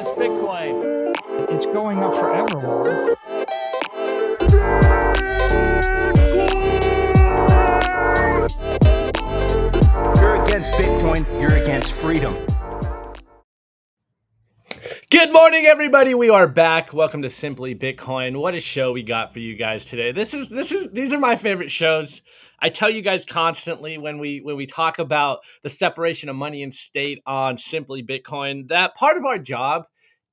against Bitcoin. It's going up forever, You're against Bitcoin, you're against freedom. Good morning, everybody. We are back. Welcome to Simply Bitcoin. What a show we got for you guys today. This is this is these are my favorite shows. I tell you guys constantly when we when we talk about the separation of money and state on Simply Bitcoin that part of our job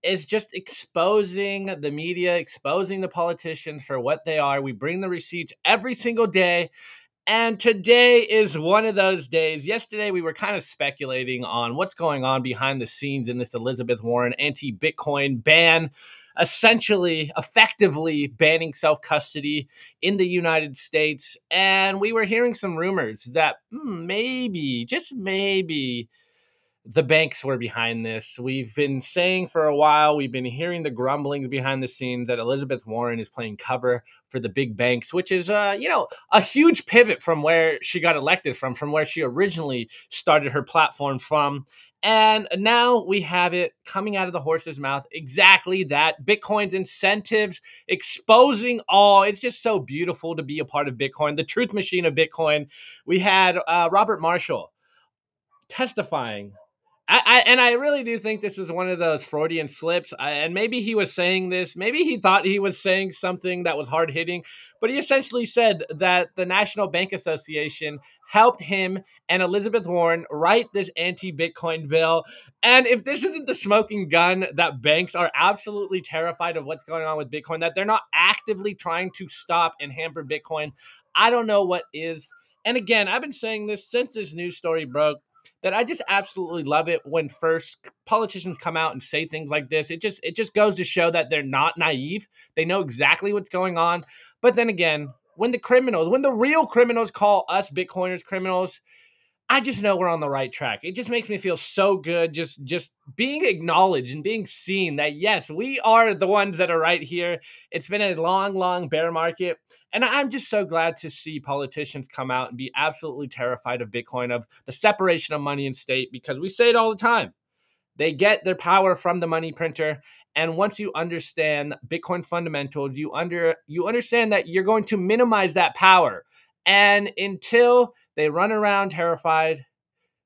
is just exposing the media, exposing the politicians for what they are. We bring the receipts every single day. And today is one of those days. Yesterday, we were kind of speculating on what's going on behind the scenes in this Elizabeth Warren anti Bitcoin ban, essentially, effectively banning self custody in the United States. And we were hearing some rumors that hmm, maybe, just maybe, the banks were behind this. We've been saying for a while, we've been hearing the grumblings behind the scenes that Elizabeth Warren is playing cover for the big banks, which is, uh, you know, a huge pivot from where she got elected from, from where she originally started her platform from. And now we have it coming out of the horse's mouth exactly that Bitcoin's incentives exposing all. It's just so beautiful to be a part of Bitcoin, the truth machine of Bitcoin. We had uh, Robert Marshall testifying I, I, and I really do think this is one of those Freudian slips. I, and maybe he was saying this. Maybe he thought he was saying something that was hard hitting, but he essentially said that the National Bank Association helped him and Elizabeth Warren write this anti-Bitcoin bill. And if this isn't the smoking gun that banks are absolutely terrified of what's going on with Bitcoin, that they're not actively trying to stop and hamper Bitcoin, I don't know what is. And again, I've been saying this since this news story broke that I just absolutely love it when first politicians come out and say things like this. It just it just goes to show that they're not naive. They know exactly what's going on. But then again, when the criminals, when the real criminals call us Bitcoiners criminals, I just know we're on the right track. It just makes me feel so good just just being acknowledged and being seen that yes, we are the ones that are right here. It's been a long long bear market and I'm just so glad to see politicians come out and be absolutely terrified of Bitcoin of the separation of money and state because we say it all the time. They get their power from the money printer and once you understand Bitcoin fundamentals, you under you understand that you're going to minimize that power. And until they run around terrified.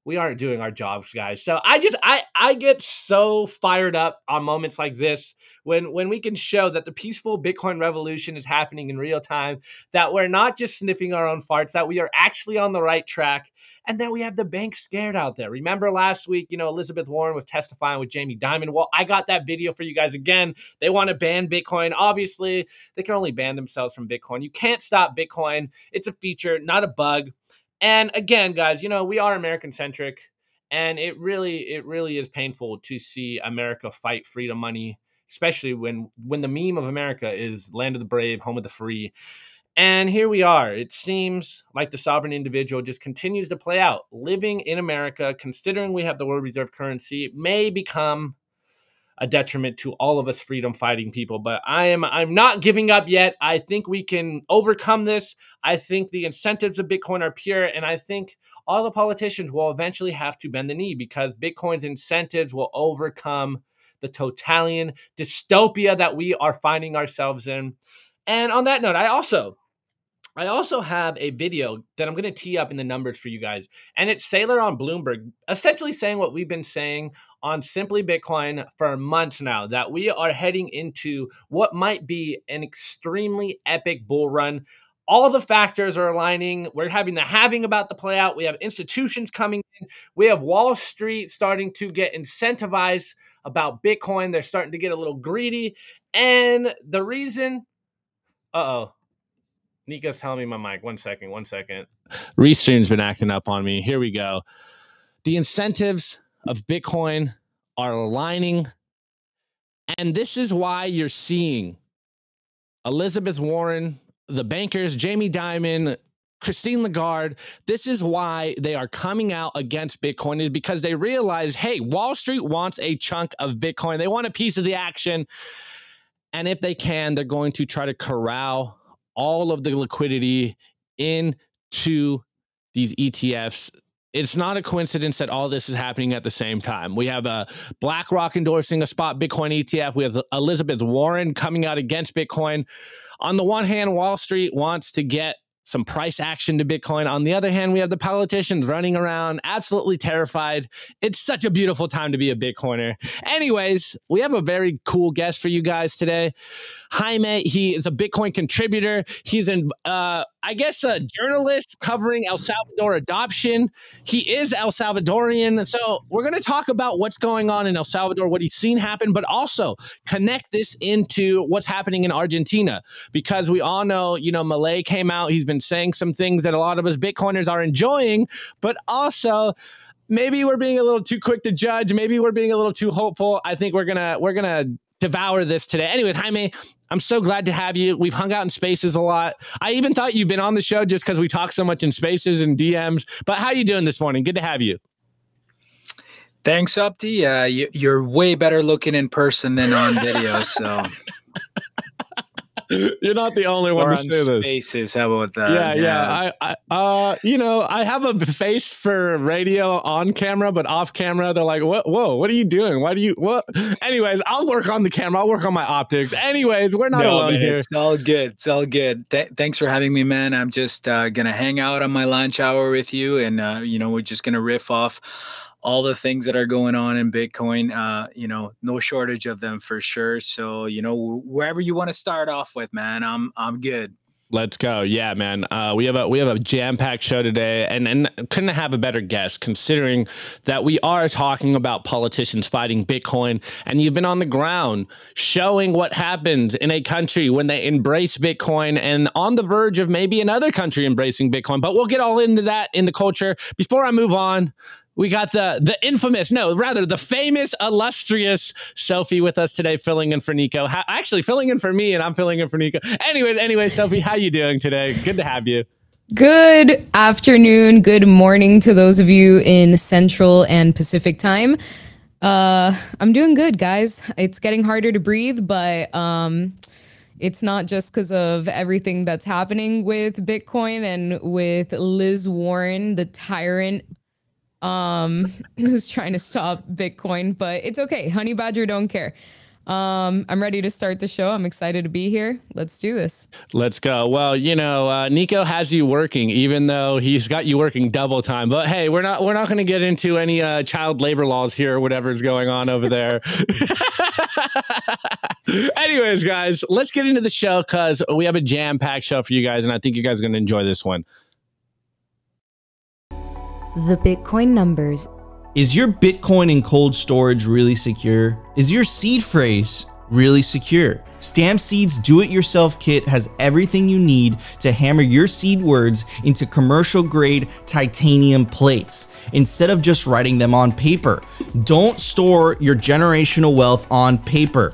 We aren't doing our jobs, guys. So I just I I get so fired up on moments like this when when we can show that the peaceful Bitcoin revolution is happening in real time, that we're not just sniffing our own farts, that we are actually on the right track, and that we have the bank scared out there. Remember last week, you know, Elizabeth Warren was testifying with Jamie Dimon. Well, I got that video for you guys again. They want to ban Bitcoin. Obviously, they can only ban themselves from Bitcoin. You can't stop Bitcoin. It's a feature, not a bug. And again, guys, you know, we are American centric and it really it really is painful to see America fight freedom money, especially when when the meme of America is land of the brave, home of the free. And here we are. It seems like the sovereign individual just continues to play out. Living in America, considering we have the world reserve currency, may become a detriment to all of us freedom fighting people but i am i'm not giving up yet. I think we can overcome this. I think the incentives of bitcoin are pure and i think all the politicians will eventually have to bend the knee because bitcoin's incentives will overcome the totalitarian dystopia that we are finding ourselves in. And on that note i also I also have a video that I'm going to tee up in the numbers for you guys. And it's Saylor on Bloomberg, essentially saying what we've been saying on Simply Bitcoin for months now that we are heading into what might be an extremely epic bull run. All the factors are aligning. We're having the halving about the play out. We have institutions coming in. We have Wall Street starting to get incentivized about Bitcoin. They're starting to get a little greedy. And the reason, uh oh, Nico's telling me my mic. One second, one second. Restream's been acting up on me. Here we go. The incentives of Bitcoin are aligning. And this is why you're seeing Elizabeth Warren, the bankers, Jamie Dimon, Christine Lagarde, this is why they are coming out against Bitcoin is because they realize, hey, Wall Street wants a chunk of Bitcoin. They want a piece of the action. And if they can, they're going to try to corral all of the liquidity into these ETFs it's not a coincidence that all this is happening at the same time. We have uh, BlackRock endorsing a spot Bitcoin ETF. We have Elizabeth Warren coming out against Bitcoin. On the one hand, Wall Street wants to get some price action to Bitcoin. On the other hand, we have the politicians running around absolutely terrified. It's such a beautiful time to be a Bitcoiner. Anyways, we have a very cool guest for you guys today. Jaime, he is a Bitcoin contributor. He's in, uh, I guess, a journalist covering El Salvador adoption. He is El Salvadorian. So we're going to talk about what's going on in El Salvador, what he's seen happen, but also connect this into what's happening in Argentina because we all know, you know, Milei came out. He's been saying some things that a lot of us Bitcoiners are enjoying, but also maybe we're being a little too quick to judge. Maybe we're being a little too hopeful. I think we're gonna we're gonna devour this today. Anyway, Jaime, I'm so glad to have you. We've hung out in spaces a lot. I even thought you've been on the show just because we talk so much in spaces and DMs. But how you doing this morning? Good to have you. Thanks, Opti. Uh, you, are way better looking in person than on video. So You're not the only one to say spaces. This. How about that? Yeah, yeah. yeah. I, I, uh, you know, I have a face for radio on camera, but off camera, they're like, "What? Whoa, what are you doing? Why do you? What?" Anyways, I'll work on the camera. I'll work on my optics. Anyways, we're not no, alone man, here. It's all good. It's all good. Th- thanks for having me, man. I'm just uh, gonna hang out on my lunch hour with you, and uh, you know, we're just gonna riff off all the things that are going on in Bitcoin. Uh, you know, no shortage of them for sure. So, you know, wherever you want to start off with, man, I'm I'm good. Let's go. Yeah, man. Uh, we have a we have a jam packed show today, and and couldn't have a better guest considering that we are talking about politicians fighting Bitcoin, and you've been on the ground showing what happens in a country when they embrace Bitcoin, and on the verge of maybe another country embracing Bitcoin. But we'll get all into that in the culture. Before I move on, we got the the infamous, no, rather the famous, illustrious Sophie with us today, filling in for Nico. How, actually, filling in for me, and I'm filling in for Nico. Anyways, anyway, Sophie, how you doing today? Good to have you. Good afternoon, good morning to those of you in Central and Pacific time. Uh, I'm doing good, guys. It's getting harder to breathe, but um, it's not just because of everything that's happening with Bitcoin and with Liz Warren, the tyrant um, who's trying to stop Bitcoin, but it's okay. Honey Badger don't care. Um, I'm ready to start the show. I'm excited to be here. Let's do this. Let's go. Well, you know, uh, Nico has you working, even though he's got you working double time. But hey, we're not we're not going to get into any uh, child labor laws here or whatever's going on over there. Anyways, guys, let's get into the show because we have a jam packed show for you guys, and I think you guys are going to enjoy this one the Bitcoin numbers. Is your Bitcoin in cold storage really secure? Is your seed phrase really secure? Stampseed's do-it-yourself kit has everything you need to hammer your seed words into commercial grade titanium plates instead of just writing them on paper. Don't store your generational wealth on paper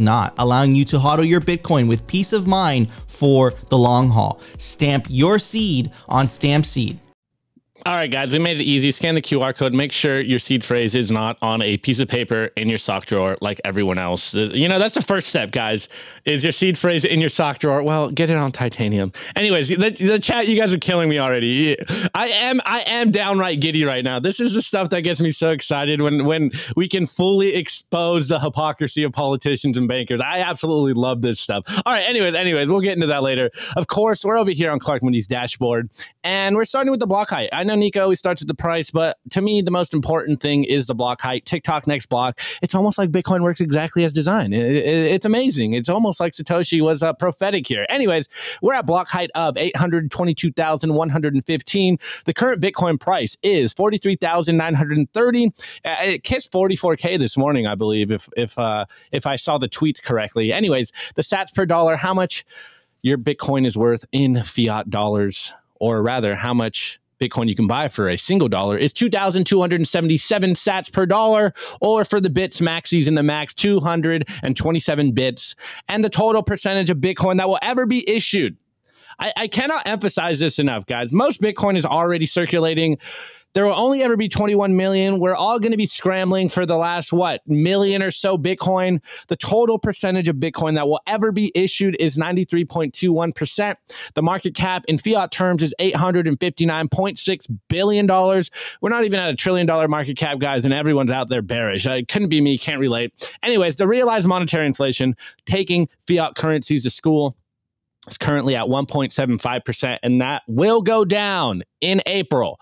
not, allowing you to hodl your Bitcoin with peace of mind for the long haul. Stamp your seed on Stampseed. All right, guys, we made it easy. Scan the QR code. Make sure your seed phrase is not on a piece of paper in your sock drawer like everyone else. You know, that's the first step, guys. Is your seed phrase in your sock drawer? Well, get it on titanium. Anyways, the, the chat, you guys are killing me already. I am, I am downright giddy right now. This is the stuff that gets me so excited when when we can fully expose the hypocrisy of politicians and bankers. I absolutely love this stuff. All right, anyways, anyways, we'll get into that later. Of course, we're over here on Clark Moody's dashboard, and we're starting with the block height. I know Nico always starts with the price, but to me, the most important thing is the block height. TikTok next block. It's almost like Bitcoin works exactly as designed. It, it, it's amazing. It's almost like Satoshi was uh, prophetic here. Anyways, we're at block height of 822,115. The current Bitcoin price is 43,930. Uh, it kissed 44K this morning, I believe, if, if, uh, if I saw the tweets correctly. Anyways, the sats per dollar, how much your Bitcoin is worth in fiat dollars, or rather, how much Bitcoin you can buy for a single dollar is 2,277 sats per dollar, or for the bits maxis in the max, 227 bits. And the total percentage of Bitcoin that will ever be issued. I, I cannot emphasize this enough, guys. Most Bitcoin is already circulating. There will only ever be 21 million. We're all going to be scrambling for the last, what, million or so Bitcoin. The total percentage of Bitcoin that will ever be issued is 93.21%. The market cap in fiat terms is $859.6 billion. We're not even at a trillion dollar market cap, guys, and everyone's out there bearish. Uh, It couldn't be me, can't relate. Anyways, the realized monetary inflation, taking fiat currencies to school, is currently at 1.75%, and that will go down in April.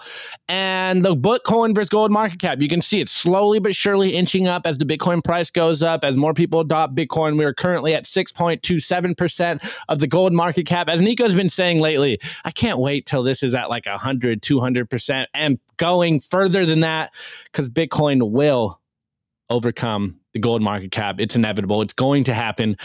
And the Bitcoin versus gold market cap, you can see it's slowly but surely inching up as the Bitcoin price goes up, as more people adopt Bitcoin. We are currently at 6.27% of the gold market cap. As Nico's been saying lately, I can't wait till this is at like 100, 200%, and going further than that, because Bitcoin will overcome the gold market cap. It's inevitable, it's going to happen.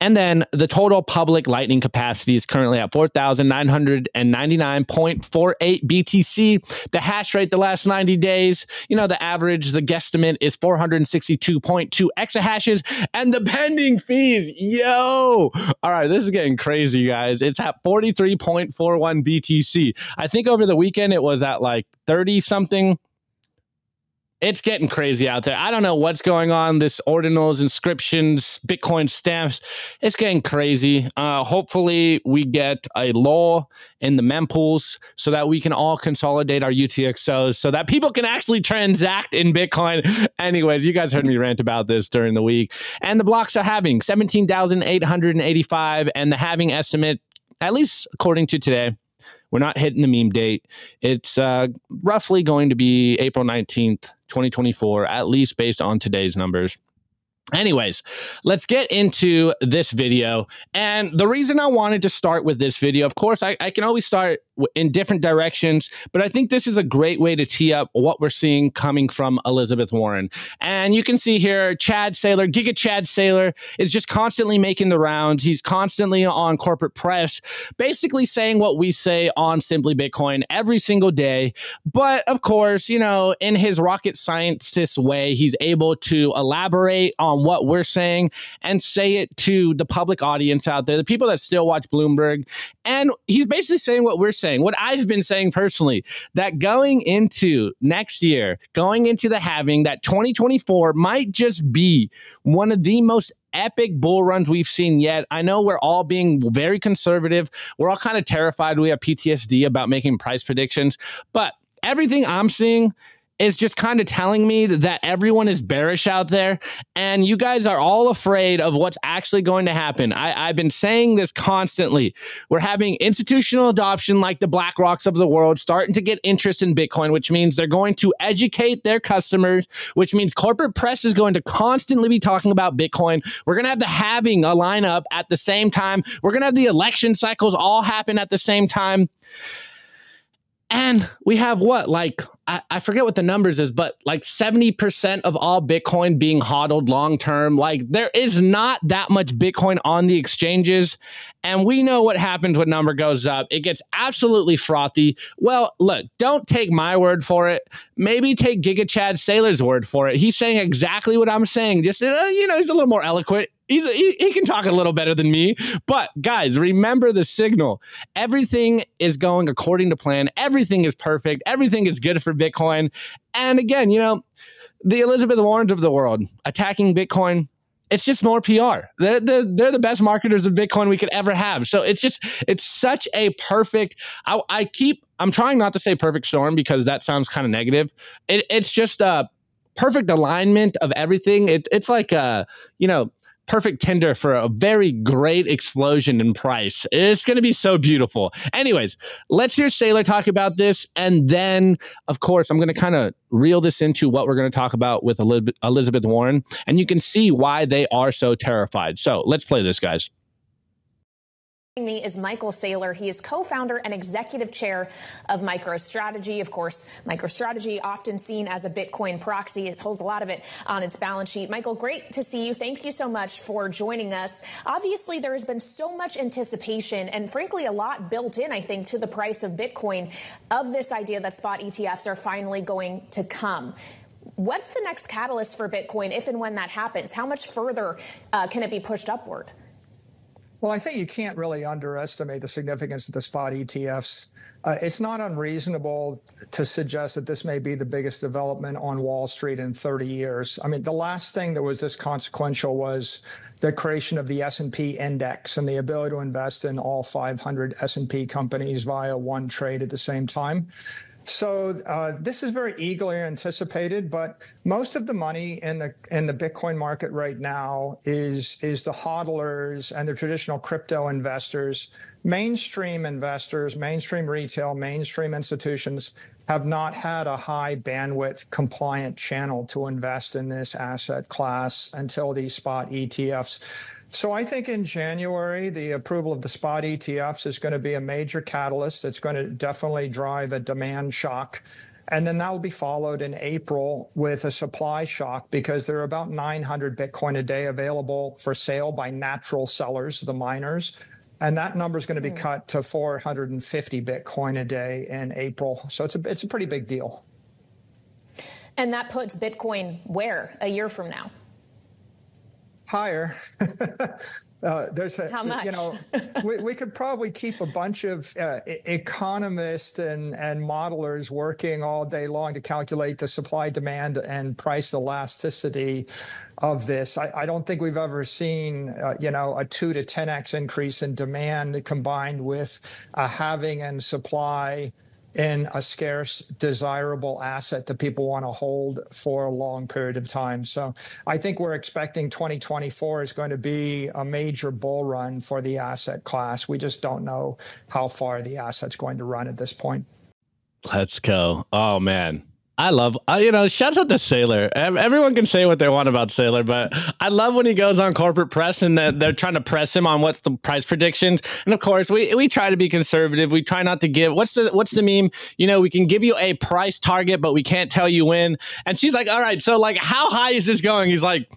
And then the total public lightning capacity is currently at 4,999.48 BTC. The hash rate the last 90 days, you know, the average, the guesstimate is 462.2 exahashes. And the pending fees, yo, all right, this is getting crazy, guys. It's at 43.41 BTC. I think over the weekend it was at like 30 something it's getting crazy out there. I don't know what's going on. This ordinals, inscriptions, Bitcoin stamps, it's getting crazy. Uh, hopefully, we get a law in the mempools so that we can all consolidate our UTXOs so that people can actually transact in Bitcoin. Anyways, you guys heard me rant about this during the week. And the blocks are having 17,885, and the halving estimate, at least according to today, we're not hitting the meme date. It's uh, roughly going to be April 19th, 2024, at least based on today's numbers. Anyways, let's get into this video. And the reason I wanted to start with this video, of course, I, I can always start in different directions, but I think this is a great way to tee up what we're seeing coming from Elizabeth Warren. And you can see here, Chad Saylor, Giga Chad Saylor, is just constantly making the rounds. He's constantly on corporate press, basically saying what we say on Simply Bitcoin every single day. But of course, you know, in his rocket scientist way, he's able to elaborate on what we're saying and say it to the public audience out there, the people that still watch Bloomberg. And he's basically saying what we're saying, what I've been saying personally, that going into next year, going into the halving, that 2024 might just be one of the most epic bull runs we've seen yet. I know we're all being very conservative. We're all kind of terrified. We have PTSD about making price predictions, but everything I'm seeing is just kind of telling me that everyone is bearish out there and you guys are all afraid of what's actually going to happen. I, have been saying this constantly. We're having institutional adoption like the BlackRocks of the world starting to get interest in Bitcoin, which means they're going to educate their customers, which means corporate press is going to constantly be talking about Bitcoin. We're going to have the halving a lineup at the same time. We're going to have the election cycles all happen at the same time. And we have what, like, I, forget what the numbers is, but like 70% of all Bitcoin being hodled long term. Like, there is not that much Bitcoin on the exchanges. And we know what happens when number goes up. It gets absolutely frothy. Well, look, don't take my word for it. Maybe take Giga Chad Saylor's word for it. He's saying exactly what I'm saying. Just, uh, you know, he's a little more eloquent. He's, he, he can talk a little better than me. But guys, remember the signal. Everything is going according to plan. Everything is perfect. Everything is good for Bitcoin. And again, you know, the Elizabeth Warrens of the world attacking Bitcoin. It's just more PR. They're, they're, they're the best marketers of Bitcoin we could ever have. So it's just, it's such a perfect, I, I keep, I'm trying not to say perfect storm because that sounds kind of negative. It, it's just a perfect alignment of everything. It, it's like, a, you know, perfect tinder for a very great explosion in price. It's going to be so beautiful. Anyways, let's hear Saylor talk about this. And then, of course, I'm going to kind of reel this into what we're going to talk about with Elizabeth Warren. And you can see why they are so terrified. So let's play this, guys. Me is Michael Saylor. He is co-founder and executive chair of MicroStrategy. Of course, MicroStrategy, often seen as a Bitcoin proxy, it holds a lot of it on its balance sheet. Michael, great to see you. Thank you so much for joining us. Obviously, there has been so much anticipation and frankly, a lot built in, I think, to the price of Bitcoin of this idea that spot ETFs are finally going to come. What's the next catalyst for Bitcoin if and when that happens? How much further uh, can it be pushed upward? Well, I think you can't really underestimate the significance of the spot ETFs. Uh, it's not unreasonable to suggest that this may be the biggest development on Wall Street in 30 years. I mean, the last thing that was this consequential was the creation of the S&P index and the ability to invest in all 500 S&P companies via one trade at the same time. So uh, this is very eagerly anticipated, but most of the money in the in the Bitcoin market right now is is the hodlers and the traditional crypto investors. Mainstream investors, mainstream retail, mainstream institutions have not had a high bandwidth compliant channel to invest in this asset class until these spot ETFs so I think in January, the approval of the spot ETFs is going to be a major catalyst. It's going to definitely drive a demand shock. And then that will be followed in April with a supply shock because there are about 900 Bitcoin a day available for sale by natural sellers, the miners. And that number is going to be mm. cut to 450 Bitcoin a day in April. So it's a, it's a pretty big deal. And that puts Bitcoin where a year from now? Higher. Uh, there's a, How much? you know, we, we could probably keep a bunch of uh, economists and, and modelers working all day long to calculate the supply, demand, and price elasticity of this. I, I don't think we've ever seen, uh, you know, a two to 10x increase in demand combined with a halving and supply in a scarce, desirable asset that people want to hold for a long period of time. So I think we're expecting 2024 is going to be a major bull run for the asset class. We just don't know how far the asset's going to run at this point. Let's go. Oh, man. I love, uh, you know, shouts out to Saylor. Everyone can say what they want about Saylor, but I love when he goes on corporate press and that they're trying to press him on what's the price predictions. And of course, we we try to be conservative. We try not to give what's the what's the meme? You know, we can give you a price target, but we can't tell you when. And she's like, "All right, so like, how high is this going?" He's like.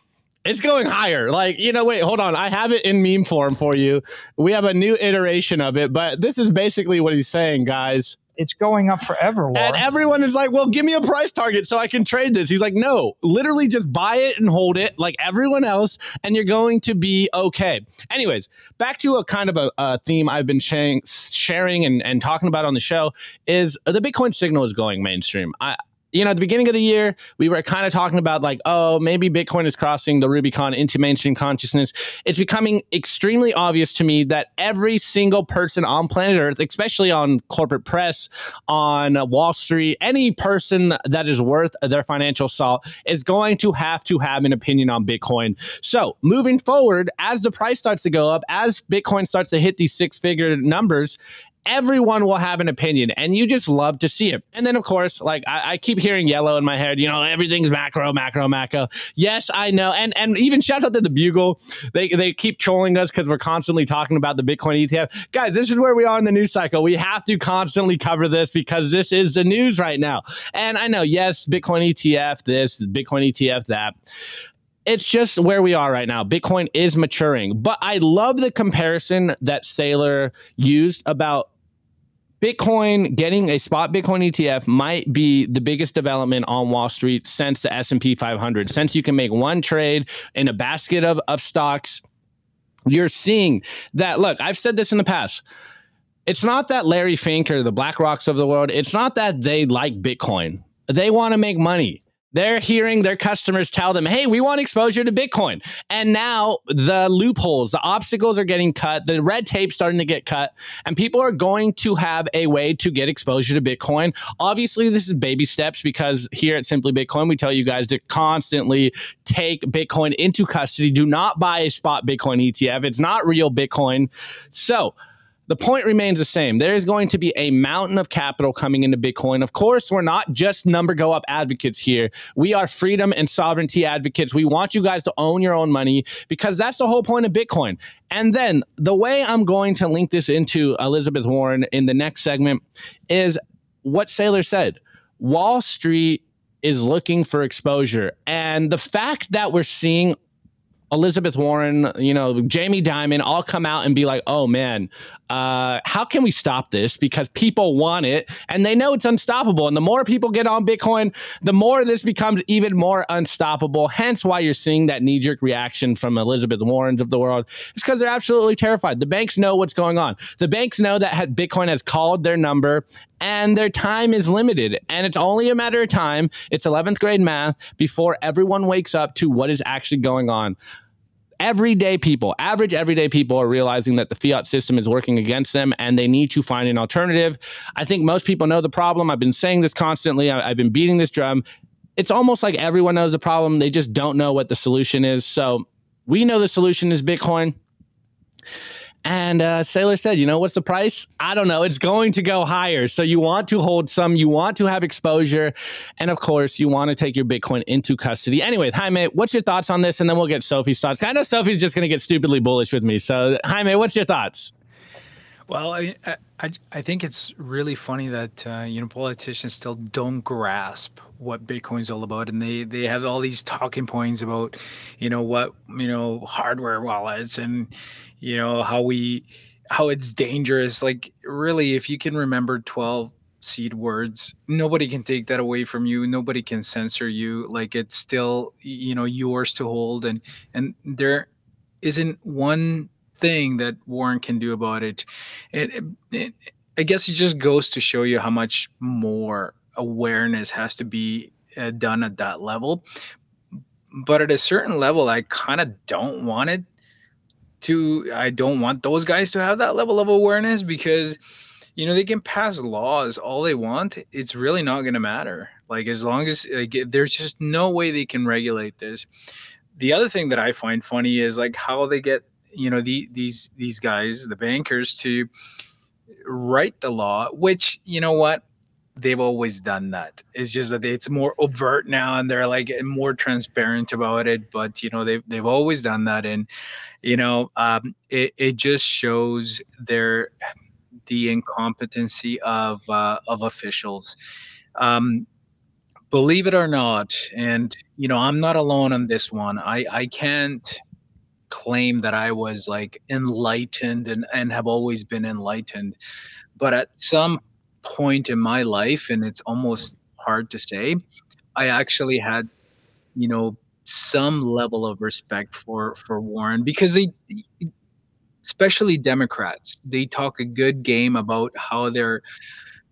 It's going higher. Like, you know, wait, hold on. I have it in meme form for you. We have a new iteration of it, but this is basically what he's saying, guys it's going up forever. Laura. And everyone is like, well, give me a price target so I can trade this. He's like, no, literally just buy it and hold it like everyone else, and you're going to be okay. Anyways, back to a kind of a, a theme I've been sharing, sharing and, and talking about on the show is the Bitcoin signal is going mainstream. I, you know, at the beginning of the year, we were kind of talking about like, oh, maybe Bitcoin is crossing the Rubicon into mainstream consciousness. It's becoming extremely obvious to me that every single person on planet Earth, especially on corporate press, on Wall Street, any person that is worth their financial salt is going to have to have an opinion on Bitcoin. So moving forward, as the price starts to go up, as Bitcoin starts to hit these six figure numbers, everyone will have an opinion and you just love to see it. And then, of course, like I, I, keep hearing yellow in my head, you know, everything's macro, macro, macro. Yes, I know. And and even shout out to the Bugle. They, they keep trolling us because we're constantly talking about the Bitcoin ETF. Guys, this is where we are in the news cycle. We have to constantly cover this because this is the news right now. And I know, yes, Bitcoin ETF, this, Bitcoin ETF, that it's just where we are right now. Bitcoin is maturing, but I love the comparison that Saylor used about Bitcoin getting a spot Bitcoin ETF might be the biggest development on Wall Street since the S&P 500. Since you can make one trade in a basket of, of stocks, you're seeing that. Look, I've said this in the past. It's not that Larry Fink or the BlackRocks of the world, it's not that they like Bitcoin. They want to make money. They're hearing their customers tell them, hey, we want exposure to Bitcoin. And now the loopholes, the obstacles are getting cut, the red tape starting to get cut, and people are going to have a way to get exposure to Bitcoin. Obviously, this is baby steps because here at Simply Bitcoin, we tell you guys to constantly take Bitcoin into custody. Do not buy a spot Bitcoin ETF, it's not real Bitcoin. So, the point remains the same. There is going to be a mountain of capital coming into Bitcoin. Of course, we're not just number go up advocates here. We are freedom and sovereignty advocates. We want you guys to own your own money because that's the whole point of Bitcoin. And then the way I'm going to link this into Elizabeth Warren in the next segment is what Saylor said. Wall Street is looking for exposure. And the fact that we're seeing Elizabeth Warren, you know, Jamie Dimon all come out and be like, oh man, uh, how can we stop this? Because people want it and they know it's unstoppable. And the more people get on Bitcoin, the more this becomes even more unstoppable. Hence why you're seeing that knee jerk reaction from Elizabeth Warrens of the world. It's because they're absolutely terrified. The banks know what's going on. The banks know that Bitcoin has called their number and their time is limited. And it's only a matter of time. It's 11th grade math before everyone wakes up to what is actually going on everyday people, average everyday people are realizing that the fiat system is working against them and they need to find an alternative. I think most people know the problem. I've been saying this constantly, I've been beating this drum. It's almost like everyone knows the problem. They just don't know what the solution is. So we know the solution is Bitcoin. And uh, Saylor said, you know, what's the price? I don't know. It's going to go higher. So you want to hold some, you want to have exposure. And of course, you want to take your Bitcoin into custody. Anyway, Jaime, what's your thoughts on this? And then we'll get Sophie's thoughts. I know Sophie's just going to get stupidly bullish with me. So, Jaime, what's your thoughts? Well, I, I, I think it's really funny that uh, you know politicians still don't grasp what Bitcoin's all about, and they they have all these talking points about you know what you know hardware wallets and you know how we how it's dangerous. Like really if you can remember 12 seed words nobody can take that away from you. Nobody can censor you. Like it's still you know yours to hold. And and there isn't one thing that warren can do about it. It, it i guess it just goes to show you how much more awareness has to be uh, done at that level. But at a certain level i kind of don't want it to I don't want those guys to have that level of awareness because you know they can pass laws all they want. It's really not going to matter. Like as long as like, there's just no way they can regulate this. The other thing that i find funny is like how they get you know the, these these guys the bankers to write the law which you know what they've always done that. It's just that it's more overt now and they're like more transparent about it but you know they've, they've always done that and you know um, it, it just shows their the incompetency of uh, of officials. Um, believe it or not and you know i'm not alone on this one. I i can't claim that i was like enlightened and and have always been enlightened but at some point in my life and it's almost hard to say i actually had you know some level of respect for for Warren because they especially Democrats they talk a good game about how they're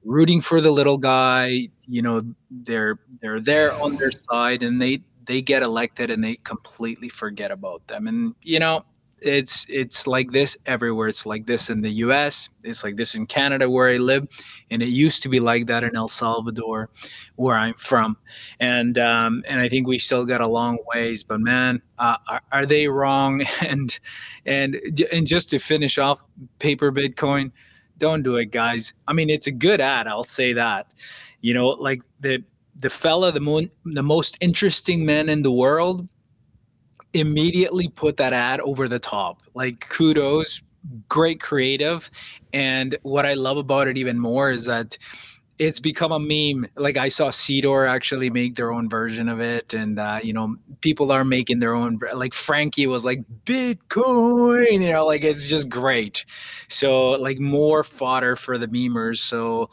rooting for the little guy you know they're they're there on their side and they they get elected and they completely forget about them. And you know it's it's like this everywhere. It's like this in the U.S. It's like this in Canada where I live, and it used to be like that in El Salvador, where I'm from. And um, and I think we still got a long ways. But man, uh, are, are, they wrong? And and and just to finish off, paper Bitcoin, don't do it, guys. I mean, it's a good ad. I'll say that. You know, like the the fella, the mo- the most interesting man in the world immediately put that ad over the top. Like kudos, great creative. And what I love about it even more is that it's become a meme. Like I saw Seedor actually make their own version of it, and uh, you know, people are making their own. Like Frankie was like Bitcoin, you know, like it's just great. So like more fodder for the memers. So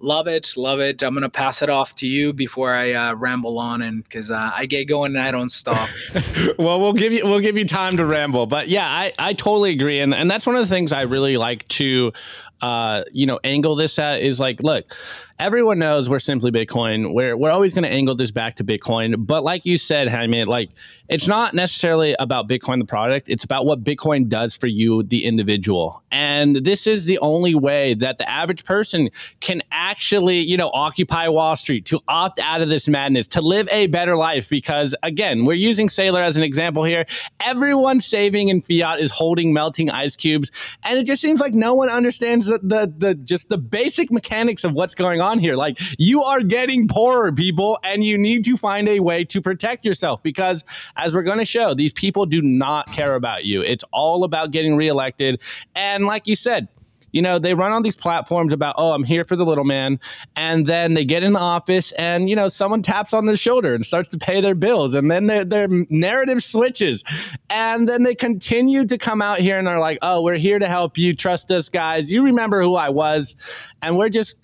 love it love it. I'm gonna pass it off to you before i uh, ramble on and because uh, i get going and i don't stop. Well we'll give you we'll give you time to ramble but yeah i i totally agree and and that's one of the things i really like to uh you know angle this at is like look everyone knows we're simply Bitcoin. We're we're always going to angle this back to Bitcoin, but like you said, Jaime, like it's not necessarily about Bitcoin the product. It's about what Bitcoin does for you, the individual. And this is the only way that the average person can actually, you know, occupy Wall Street, to opt out of this madness, to live a better life. Because again, we're using Saylor as an example here. Everyone saving in fiat is holding melting ice cubes, and it just seems like no one understands the the, the just the basic mechanics of what's going on here. Like you are getting poorer, people, and you need to find a way to protect yourself because, as we're going to show, these people do not care about you. It's all about getting reelected, and like you said you know, they run on these platforms about, oh, I'm here for the little man. And then they get in the office and, you know, someone taps on their shoulder and starts to pay their bills. And then their, their narrative switches. And then they continue to come out here and are like, oh, we're here to help you. Trust us, guys. You remember who I was. And we're just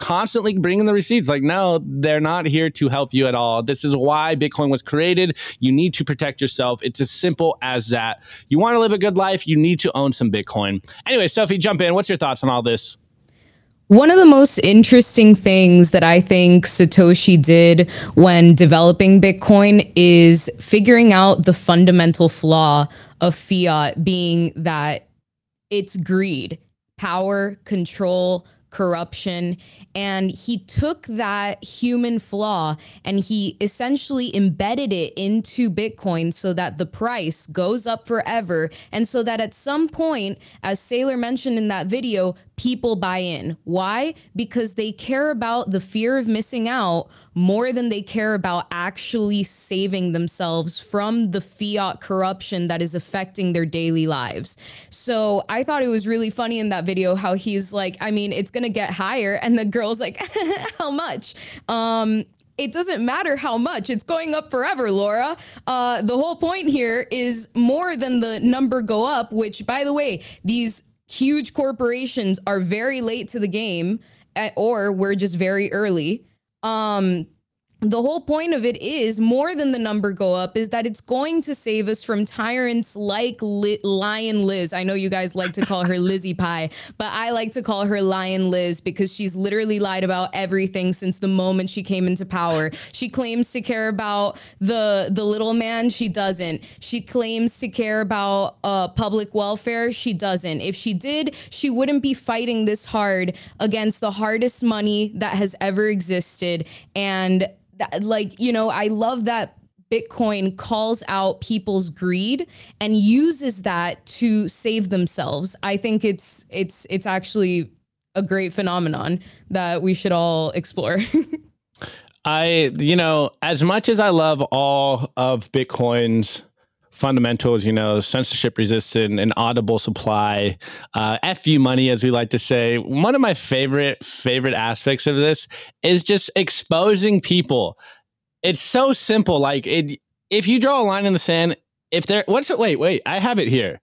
constantly bringing the receipts. Like, no, they're not here to help you at all. This is why Bitcoin was created. You need to protect yourself. It's as simple as that. You want to live a good life, you need to own some Bitcoin. Anyway, Sophie, jump in. What's your thoughts on all this? One of the most interesting things that I think Satoshi did when developing Bitcoin is figuring out the fundamental flaw of fiat being that it's greed, power, control, corruption. And he took that human flaw and he essentially embedded it into Bitcoin so that the price goes up forever. And so that at some point, as Saylor mentioned in that video, people buy in. Why? Because they care about the fear of missing out more than they care about actually saving themselves from the fiat corruption that is affecting their daily lives. So I thought it was really funny in that video how he's like, I mean, it's going to get higher. And the girl's like, how much? Um, it doesn't matter how much it's going up forever laura uh, the whole point here is more than the number go up which by the way these huge corporations are very late to the game at, or we're just very early um the whole point of it is more than the number go up is that it's going to save us from tyrants like Li- Lion Liz. I know you guys like to call her Lizzie Pie, but I like to call her Lion Liz because she's literally lied about everything since the moment she came into power. She claims to care about the the little man, she doesn't. She claims to care about uh, public welfare, she doesn't. If she did, she wouldn't be fighting this hard against the hardest money that has ever existed and that, like you know i love that bitcoin calls out people's greed and uses that to save themselves. I think it's it's it's actually a great phenomenon that we should all explore. I you know as much as i love all of bitcoin's fundamentals, you know, censorship resistant and auditable supply, uh, FU money, as we like to say. One of my favorite, favorite aspects of this is just exposing people. It's so simple. Like it, if you draw a line in the sand, if there, what's it? Wait, wait, I have it here.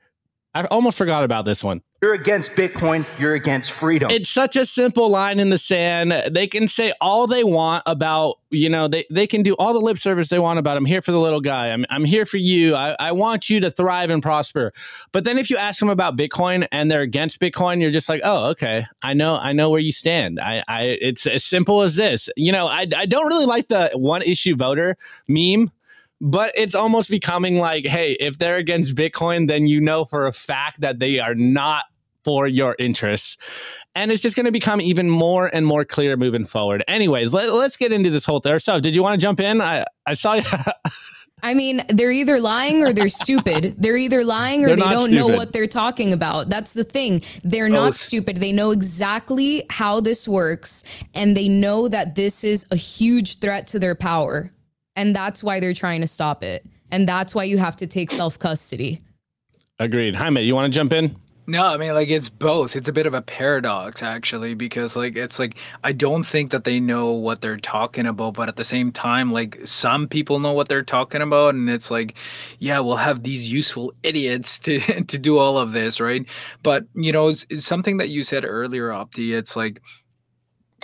I almost forgot about this one. You're against Bitcoin. You're against freedom. It's such a simple line in the sand. They can say all they want about, you know, they, they can do all the lip service they want about I'm here for the little guy. I'm, I'm here for you. I, I want you to thrive and prosper. But then if you ask them about Bitcoin and they're against Bitcoin, you're just like, oh, okay. I know, I know where you stand. I, I it's as simple as this. You know, I, I don't really like the one issue voter meme but it's almost becoming like, hey, if they're against Bitcoin, then you know for a fact that they are not for your interests. And it's just going to become even more and more clear moving forward. Anyways, let, us get into this whole thing. So, did you want to jump in? I, I saw you. I mean, they're either lying or they're stupid. They're either lying or they're they don't stupid. know what they're talking about. That's the thing. They're not oh. stupid. They know exactly how this works and they know that this is a huge threat to their power. And that's why they're trying to stop it. And that's why you have to take self custody. Agreed. Jaime, you want to jump in? No, I mean like it's both. It's a bit of a paradox actually because like it's like I don't think that they know what they're talking about, but at the same time like some people know what they're talking about and it's like yeah, we'll have these useful idiots to to do all of this, right? But you know, it's, it's something that you said earlier, Opti, it's like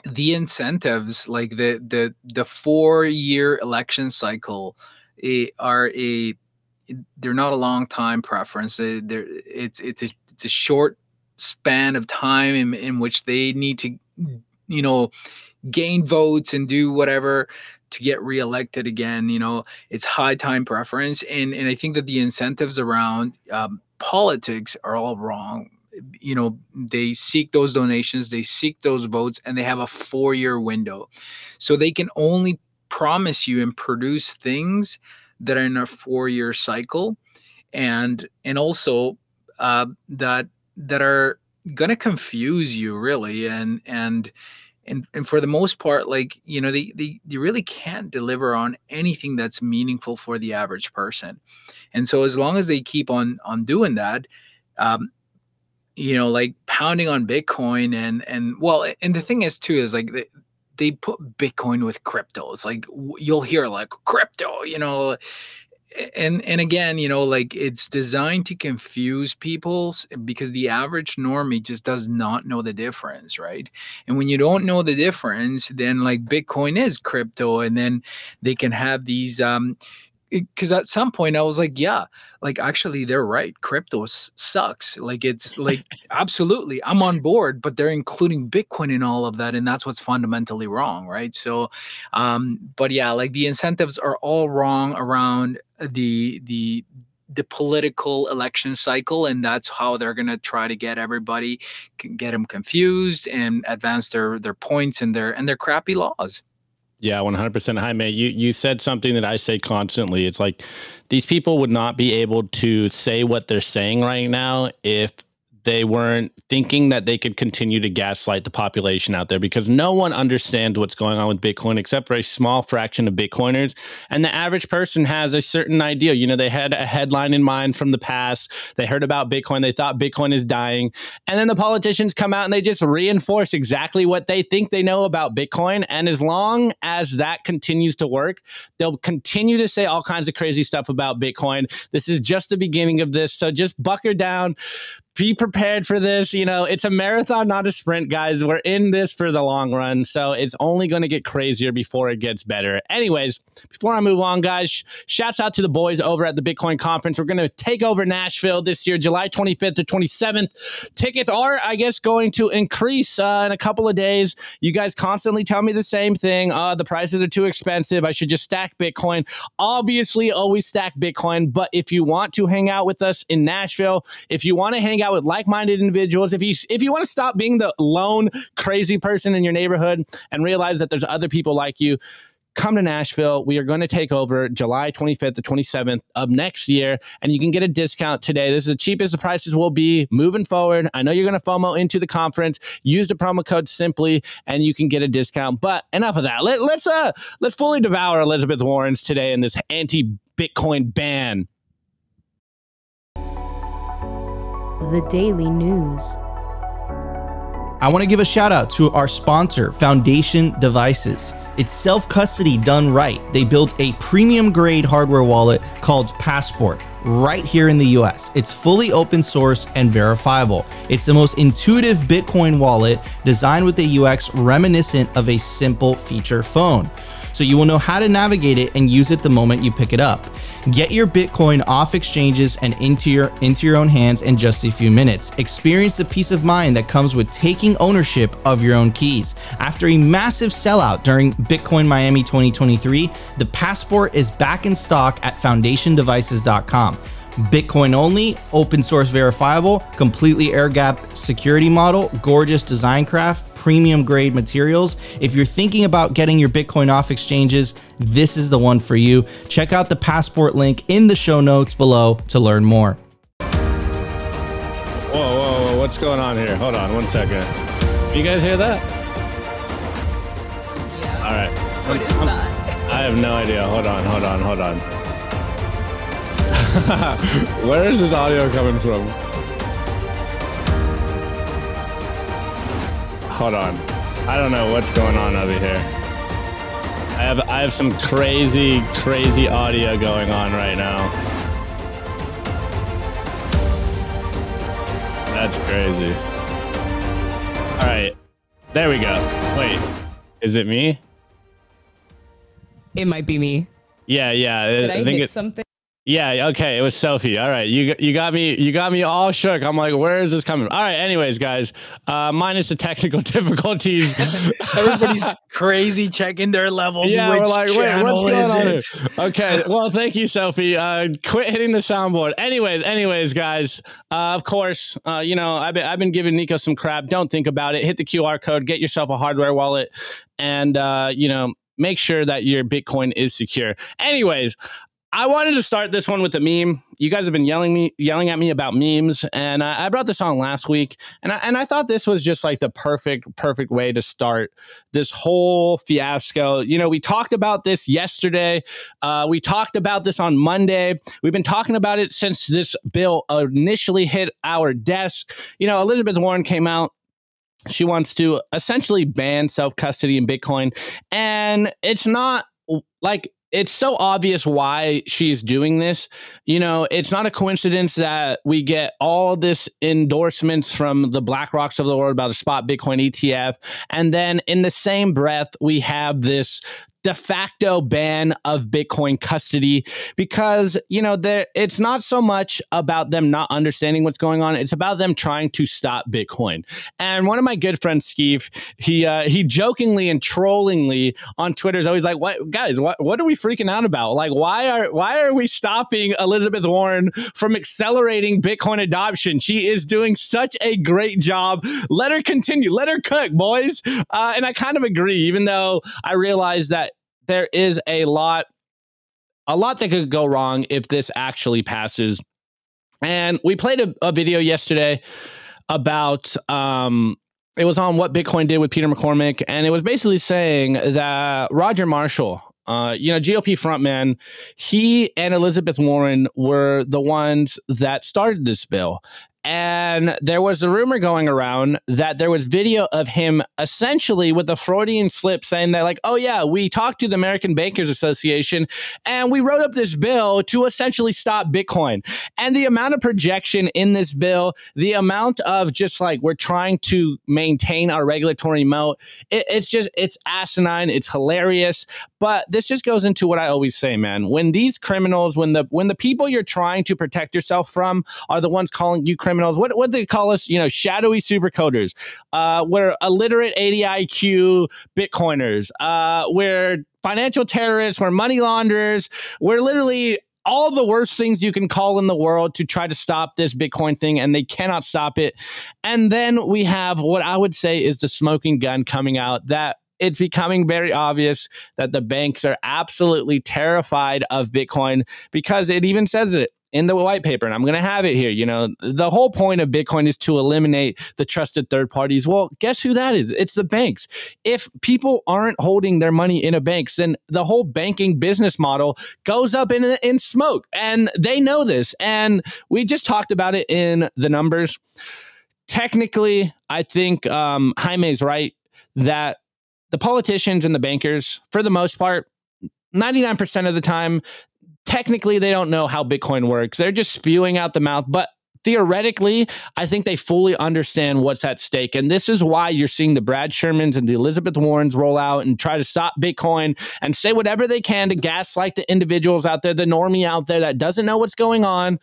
the incentives like the the the 4 year election cycle eh, are a they're not a long time preference. They, they're it's it's a, it's a short span of time in, in which they need to you know, gain votes and do whatever to get reelected again. You know, it's high time preference, and and I think that the incentives around um, politics are all wrong. You know, they seek those donations, they seek those votes, and they have a four year window, so they can only promise you and produce things that are in a four year cycle, and and also uh, that that are gonna confuse you really and and and and for the most part like you know they, they they really can't deliver on anything that's meaningful for the average person. And so as long as they keep on on doing that um you know like pounding on bitcoin and and well and the thing is too is like they, they put bitcoin with cryptos. Like you'll hear like crypto you know? And and again you know like it's designed to confuse people because the average normie just does not know the difference right? And when you don't know the difference then like bitcoin is crypto and then they can have these um because at some point I was like, yeah, like actually they're right. Crypto s- sucks. Like it's like absolutely, I'm on board, but they're including Bitcoin in all of that, and that's what's fundamentally wrong, right? So, um, but yeah, like the incentives are all wrong around the the the political election cycle and that's how they're going to try to get everybody get them confused and advance their their points and their and their crappy laws yeah, 100%. Jaime, you, you said something that I say constantly. It's like these people would not be able to say what they're saying right now if they weren't thinking that they could continue to gaslight the population out there because no one understands what's going on with Bitcoin except for a small fraction of Bitcoiners. And the average person has a certain idea. You know, they had a headline in mind from the past. They heard about Bitcoin. They thought Bitcoin is dying. And then the politicians come out and they just reinforce exactly what they think they know about Bitcoin. And as long as that continues to work, they'll continue to say all kinds of crazy stuff about Bitcoin. This is just the beginning of this. So just bucker down be prepared for this. You know, it's a marathon, not a sprint, guys. We're in this for the long run. So it's only going to get crazier before it gets better. Anyways, before I move on, guys, shouts out to the boys over at the Bitcoin conference. We're going to take over Nashville this year, July 25th to 27th. Tickets are, I guess, going to increase uh, in a couple of days. You guys constantly tell me the same thing. Uh, the prices are too expensive. I should just stack Bitcoin. Obviously, always stack Bitcoin. But if you want to hang out with us in Nashville, if you want to hang out with like-minded individuals, if you if you want to stop being the lone crazy person in your neighborhood and realize that there's other people like you, come to Nashville. We are going to take over July 25th to 27th of next year, and you can get a discount today. This is the cheapest the prices will be moving forward. I know you're going to FOMO into the conference. Use the promo code simply, and you can get a discount. But enough of that. Let, let's uh let's fully devour Elizabeth Warren's today in this anti-Bitcoin ban. The Daily News. I want to give a shout out to our sponsor, Foundation Devices. It's self custody done right. They built a premium grade hardware wallet called Passport right here in the US. It's fully open source and verifiable. It's the most intuitive Bitcoin wallet designed with a UX reminiscent of a simple feature phone so you will know how to navigate it and use it the moment you pick it up. Get your Bitcoin off exchanges and into your into your own hands in just a few minutes. Experience the peace of mind that comes with taking ownership of your own keys. After a massive sellout during Bitcoin Miami 2023, the passport is back in stock at foundationdevices.com. Bitcoin only, open source verifiable, completely air gap security model, gorgeous design craft, premium grade materials. If you're thinking about getting your Bitcoin off exchanges, this is the one for you. Check out the passport link in the show notes below to learn more. Whoa, whoa, whoa, what's going on here? Hold on one second. You guys hear that? Yeah. All right. What is I'm- that? I have no idea. Hold on, hold on, hold on. Where is this audio coming from? Hold on. I don't know what's going on over here. I have I have some crazy, crazy audio going on right now. That's crazy. All right. There we go. Wait. Is it me? It might be me. Yeah, yeah. Did I, I think it's something? Yeah, okay, it was Sophie. All right, you you got me you got me all shook. I'm like, where is this coming? All right, anyways, guys, uh, minus the technical difficulties. Everybody's crazy checking their levels. Yeah, we're like, wait, what's going on? Okay, well, thank you, Sophie. Uh, quit hitting the soundboard. Anyways, anyways, guys, uh, of course, uh, you know, I've been I've been giving Nico some crap. Don't think about it. Hit the QR code. Get yourself a hardware wallet, and uh, you know, make sure that your Bitcoin is secure. Anyways, I wanted to start this one with a meme. You guys have been yelling me, yelling at me about memes, and I, I brought this on last week, and I, and I thought this was just like the perfect, perfect way to start this whole fiasco. You know, we talked about this yesterday. Uh, we talked about this on Monday. We've been talking about it since this bill initially hit our desk. You know, Elizabeth Warren came out she wants to essentially ban self custody in Bitcoin. And it's not like it's so obvious why she's doing this. You know, it's not a coincidence that we get all this endorsements from the BlackRocks of the world about a spot Bitcoin ETF. And then in the same breath, we have this de facto ban of Bitcoin custody because, you know, it's not so much about them not understanding what's going on, it's about them trying to stop Bitcoin. And one of my good friends, Skeeve, he uh, he jokingly and trollingly on Twitter is always like, "What guys? What what are we freaking out about? Like, why are why are we stopping Elizabeth Warren from accelerating Bitcoin adoption? She is doing such a great job. Let her continue. Let her cook, boys." Uh, and I kind of agree, even though I realize that there is a lot a lot that could go wrong if this actually passes. And we played a, a video yesterday about um it was on what Bitcoin did with Peter McCormack, and it was basically saying that Roger Marshall, uh, you know, GOP frontman, he and Elizabeth Warren were the ones that started this bill. And there was a rumor going around that there was video of him essentially with a Freudian slip saying that, like, oh, yeah, we talked to the American Bankers Association and we wrote up this bill to essentially stop Bitcoin. And the amount of projection in this bill, the amount of just like we're trying to maintain our regulatory moat, it, it's just, it's asinine. It's hilarious. But this just goes into what I always say, man. When these criminals, when the when the people you're trying to protect yourself from are the ones calling you criminals, what what they call us, you know, shadowy supercoders. Uh, we're illiterate 80 IQ Bitcoiners. Uh, we're financial terrorists. We're money launderers. We're literally all the worst things you can call in the world to try to stop this Bitcoin thing, and they cannot stop it. And then we have what I would say is the smoking gun coming out that it's becoming very obvious that the banks are absolutely terrified of Bitcoin because it even says it in the white paper, and I'm going to have it here. You know, the whole point of Bitcoin is to eliminate the trusted third parties. Well, guess who that is? It's the banks. If people aren't holding their money in a bank, then the whole banking business model goes up in, in smoke. And they know this. And we just talked about it in the numbers. Technically, I think um, Jaime's right that the politicians and the bankers, for the most part, 99% of the time, technically they don't know how Bitcoin works. They're just spewing out the mouth. But theoretically, I think they fully understand what's at stake. And this is why you're seeing the Brad Shermans and the Elizabeth Warrens roll out and try to stop Bitcoin and say whatever they can to gaslight the individuals out there, the normie out there that doesn't know what's going on.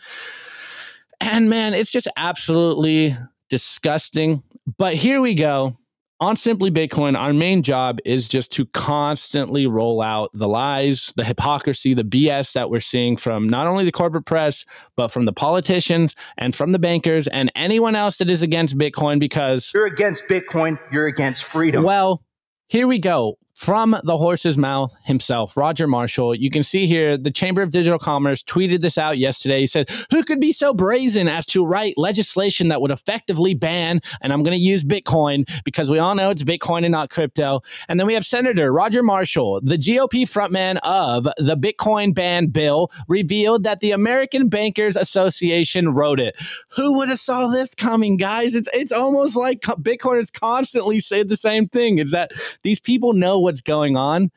And man, it's just absolutely disgusting. But here we go on Simply Bitcoin, our main job is just to constantly roll out the lies, the hypocrisy, the BS that we're seeing from not only the corporate press, but from the politicians and from the bankers and anyone else that is against Bitcoin because You're against Bitcoin, you're against freedom. well, here we go. From the horse's mouth himself, Roger Marshall. You can see here the Chamber of Digital Commerce tweeted this out yesterday. He said, Who could be so brazen as to write legislation that would effectively ban, and I'm going to use Bitcoin because we all know it's Bitcoin and not crypto. And then we have Senator Roger Marshall, the GOP frontman of the Bitcoin ban bill, revealed that the American Bankers Association wrote it. Who would have saw this coming, guys? It's it's almost like co- Bitcoiners constantly say the same thing. Is that these people know what's going on?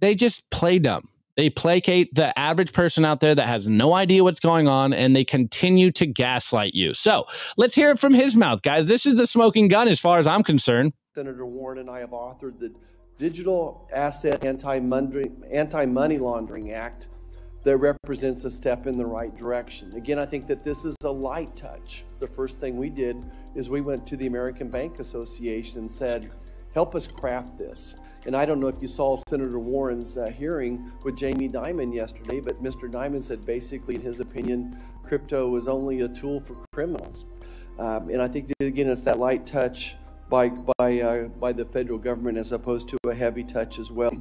They just play dumb. They placate the average person out there that has no idea what's going on and they continue to gaslight you. So let's hear it from his mouth, guys. This is the smoking gun as far as I'm concerned. Senator Warren and I have authored the Digital Asset Anti-Money Anti-Money Laundering Act that represents a step in the right direction. Again, I think that this is a light touch. The first thing we did is we went to the American Bank Association and said, help us craft this. And I don't know if you saw Senator Warren's uh, hearing with Jamie Dimon yesterday, but Mr. Dimon said basically, in his opinion, crypto was only a tool for criminals. Um, and I think, that, again, it's that light touch by, by, uh, by the federal government as opposed to a heavy touch as well.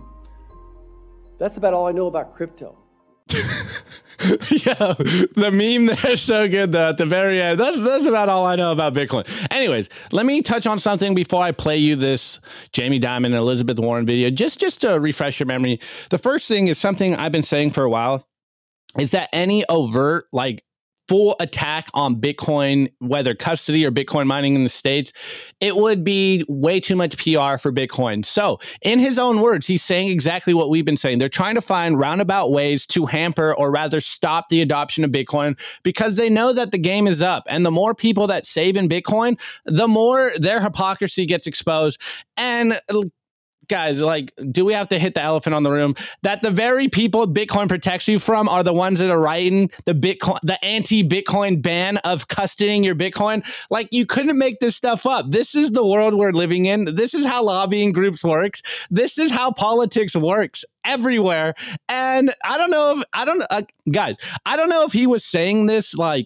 That's about all I know about crypto. yeah, the meme there is so good though at the very end. That's that's about all I know about Bitcoin. Anyways, let me touch on something before I play you this Jamie Dimon and Elizabeth Warren video. Just just to refresh your memory. The first thing is something I've been saying for a while is that any overt like full attack on Bitcoin, whether custody or Bitcoin mining in the States, it would be way too much PR for Bitcoin. So, in his own words, he's saying exactly what we've been saying. They're trying to find roundabout ways to hamper or rather stop the adoption of Bitcoin because they know that the game is up. And the more people that save in Bitcoin, the more their hypocrisy gets exposed. And guys, like, do we have to hit the elephant on the room that the very people Bitcoin protects you from are the ones that are writing the Bitcoin, the anti-Bitcoin ban of custodying your Bitcoin? Like, you couldn't make this stuff up. This is the world we're living in. This is how lobbying groups works. This is how politics works everywhere. And I don't know if I don't, uh, guys, I don't know if he was saying this like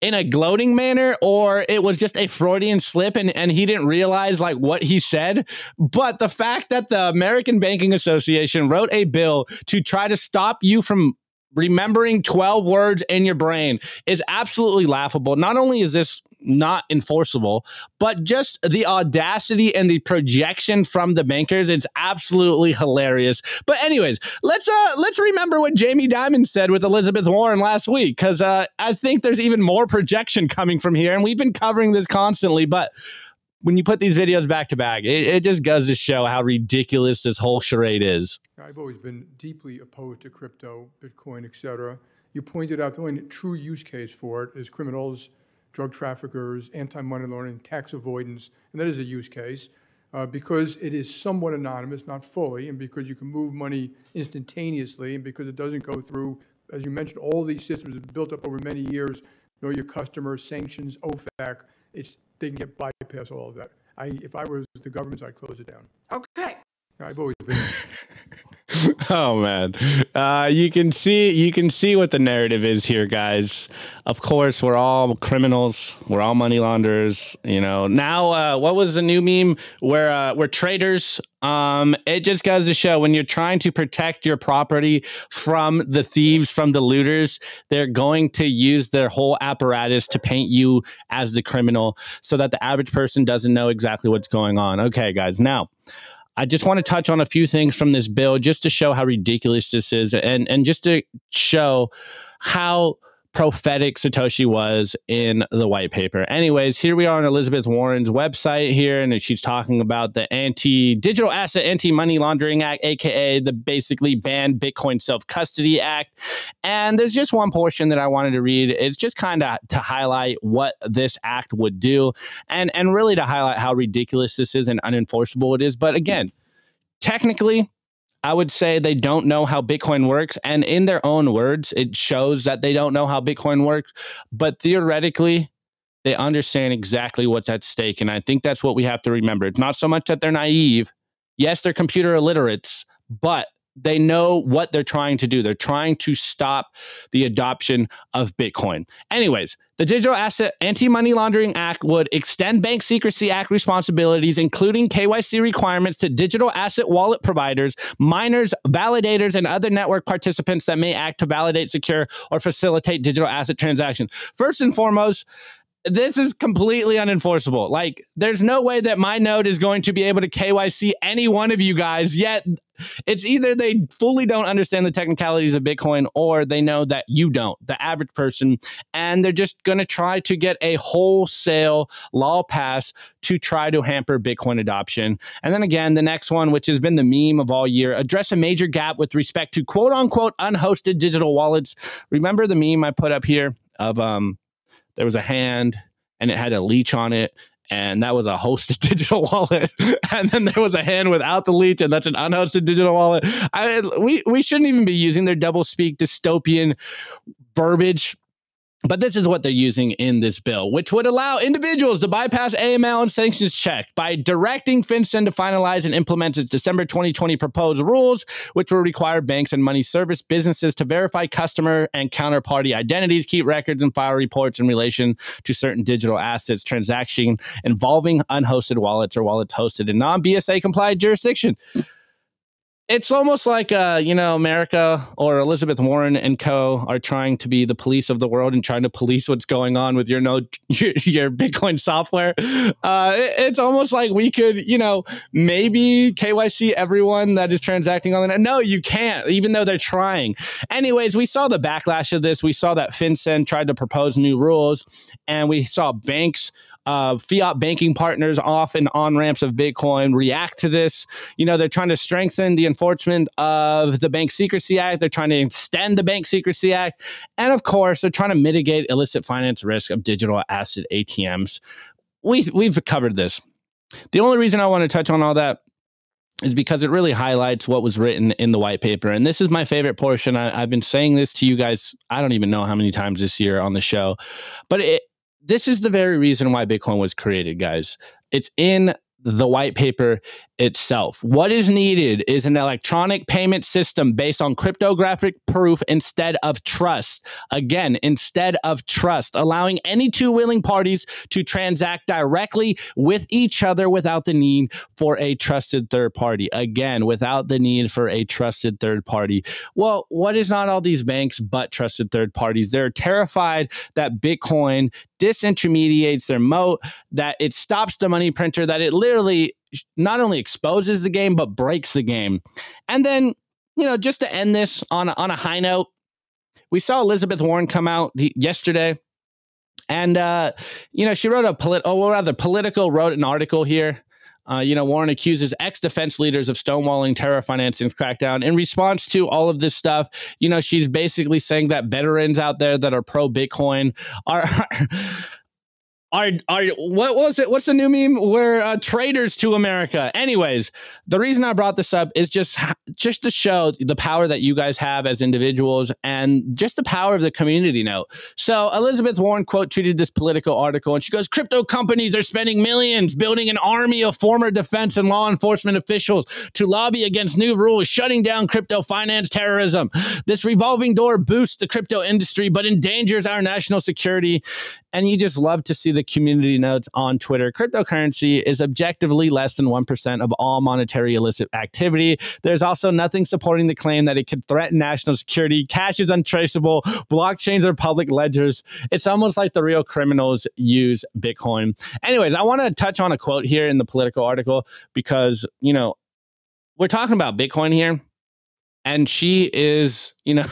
in a gloating manner or it was just a Freudian slip and, and he didn't realize like what he said. But the fact that the American Banking Association wrote a bill to try to stop you from remembering 12 words in your brain is absolutely laughable. Not only is this not enforceable, but just the audacity and the projection from the bankers, it's absolutely hilarious. But anyways, let's uh let's remember what Jamie Dimon said with Elizabeth Warren last week cuz uh I think there's even more projection coming from here and we've been covering this constantly, but when you put these videos back to back, it, it just goes to show how ridiculous this whole charade is. I've always been deeply opposed to crypto, Bitcoin, etc. You pointed out the only true use case for it is criminals, drug traffickers, anti-money laundering, tax avoidance, and that is a use case uh, because it is somewhat anonymous, not fully, and because you can move money instantaneously, and because it doesn't go through, as you mentioned, all these systems have built up over many years. Know your customer, sanctions, OFAC. It's they can get bypass all of that. I, if I was the government, I'd close it down. Okay. I've always been. oh man, uh, you can see you can see what the narrative is here, guys. Of course, we're all criminals. We're all money launderers. You know. Now, uh, what was the new meme where uh, we're traitors? Um, it just goes to show when you're trying to protect your property from the thieves, from the looters, they're going to use their whole apparatus to paint you as the criminal, so that the average person doesn't know exactly what's going on. Okay, guys. Now. I just want to touch on a few things from this bill just to show how ridiculous this is and, and just to show how prophetic Satoshi was in the white paper. Anyways, here we are on Elizabeth Warren's website here, and she's talking about the anti digital asset anti money laundering act, aka the basically banned Bitcoin self custody act. And there's just one portion that I wanted to read. It's just kind of to highlight what this act would do, and and really to highlight how ridiculous this is and unenforceable it is. But again, technically I would say they don't know how Bitcoin works. And in their own words, it shows that they don't know how Bitcoin works. But theoretically, they understand exactly what's at stake. And I think that's what we have to remember. It's not so much that they're naive. Yes, they're computer illiterates, but they know what they're trying to do. They're trying to stop the adoption of Bitcoin. Anyways, the Digital Asset Anti Money Laundering Act would extend Bank Secrecy Act responsibilities, including KYC requirements, to digital asset wallet providers, miners, validators, and other network participants that may act to validate, secure, or facilitate digital asset transactions. First and foremost, this is completely unenforceable. Like, there's no way that my node is going to be able to KYC any one of you guys. Yet, it's either they fully don't understand the technicalities of Bitcoin or they know that you don't, the average person, and they're just going to try to get a wholesale law pass to try to hamper Bitcoin adoption. And then again, the next one, which has been the meme of all year, address a major gap with respect to quote unquote unhosted digital wallets. Remember the meme I put up here of um there was a hand and it had a leech on it and that was a hosted digital wallet. and then there was a hand without the leech, and that's an unhosted digital wallet. I, we we shouldn't even be using their double speak dystopian verbiage but this is what they're using in this bill, which would allow individuals to bypass AML and sanctions check by directing FinCEN to finalize and implement its December 2020 proposed rules, which will require banks and money service businesses to verify customer and counterparty identities, keep records, and file reports in relation to certain digital assets transaction involving unhosted wallets or wallets hosted in non BSA compliant jurisdiction it's almost like uh, you know America or Elizabeth Warren and co are trying to be the police of the world and trying to police what's going on with your no your, your Bitcoin software. Uh, it, it's almost like we could you know maybe KYC everyone that is transacting on the net. No, you can't, even though they're trying. Anyways, we saw the backlash of this. We saw that FinCEN tried to propose new rules, and we saw banks uh, fiat banking partners off and on ramps of Bitcoin react to this. You know, they're trying to strengthen the enforcement of the Bank Secrecy Act. They're trying to extend the Bank Secrecy Act. And of course, they're trying to mitigate illicit finance risk of digital asset ATMs. We, we've covered this. The only reason I want to touch on all that is because it really highlights what was written in the white paper. And this is my favorite portion. I, have been saying this to you guys, I don't even know how many times this year on the show, but it, this is the very reason why Bitcoin was created, guys. It's in the white paper itself. What is needed is an electronic payment system based on cryptographic proof instead of trust. Again, instead of trust, allowing any two willing parties to transact directly with each other without the need for a trusted third party. Again, without the need for a trusted third party. Well, what is not all these banks but trusted third parties? They're terrified that Bitcoin disintermediates their moat, that it stops the money printer, that it literally not only exposes the game but breaks the game. And then, you know, just to end this on on a high note, we saw Elizabeth Warren come out the, yesterday, and uh, you know she wrote a polit- oh rather Politico wrote an article here. Uh, you know, Warren accuses ex defense leaders of stonewalling terror financing crackdown. In response to all of this stuff, you know, she's basically saying that veterans out there that are pro Bitcoin are are are what was it? What's the new meme? We're uh, traitors to America. Anyways, the reason I brought this up is just just to show the power that you guys have as individuals and just the power of the community note. So Elizabeth Warren quote tweeted this Politico article, and she goes, "Crypto companies are spending millions building an army of former defense and law enforcement officials to lobby against new rules shutting down crypto finance terrorism. This revolving door boosts the crypto industry, but endangers our national security." And you just love to see the community notes on Twitter. Cryptocurrency is objectively less than 1% of all monetary illicit activity. There's also nothing supporting the claim that it could threaten national security. Cash is untraceable. Blockchains are public ledgers. It's almost like the real criminals use Bitcoin. Anyways, I want to touch on a quote here in the Politico article because, you know, we're talking about Bitcoin here and she is, you know,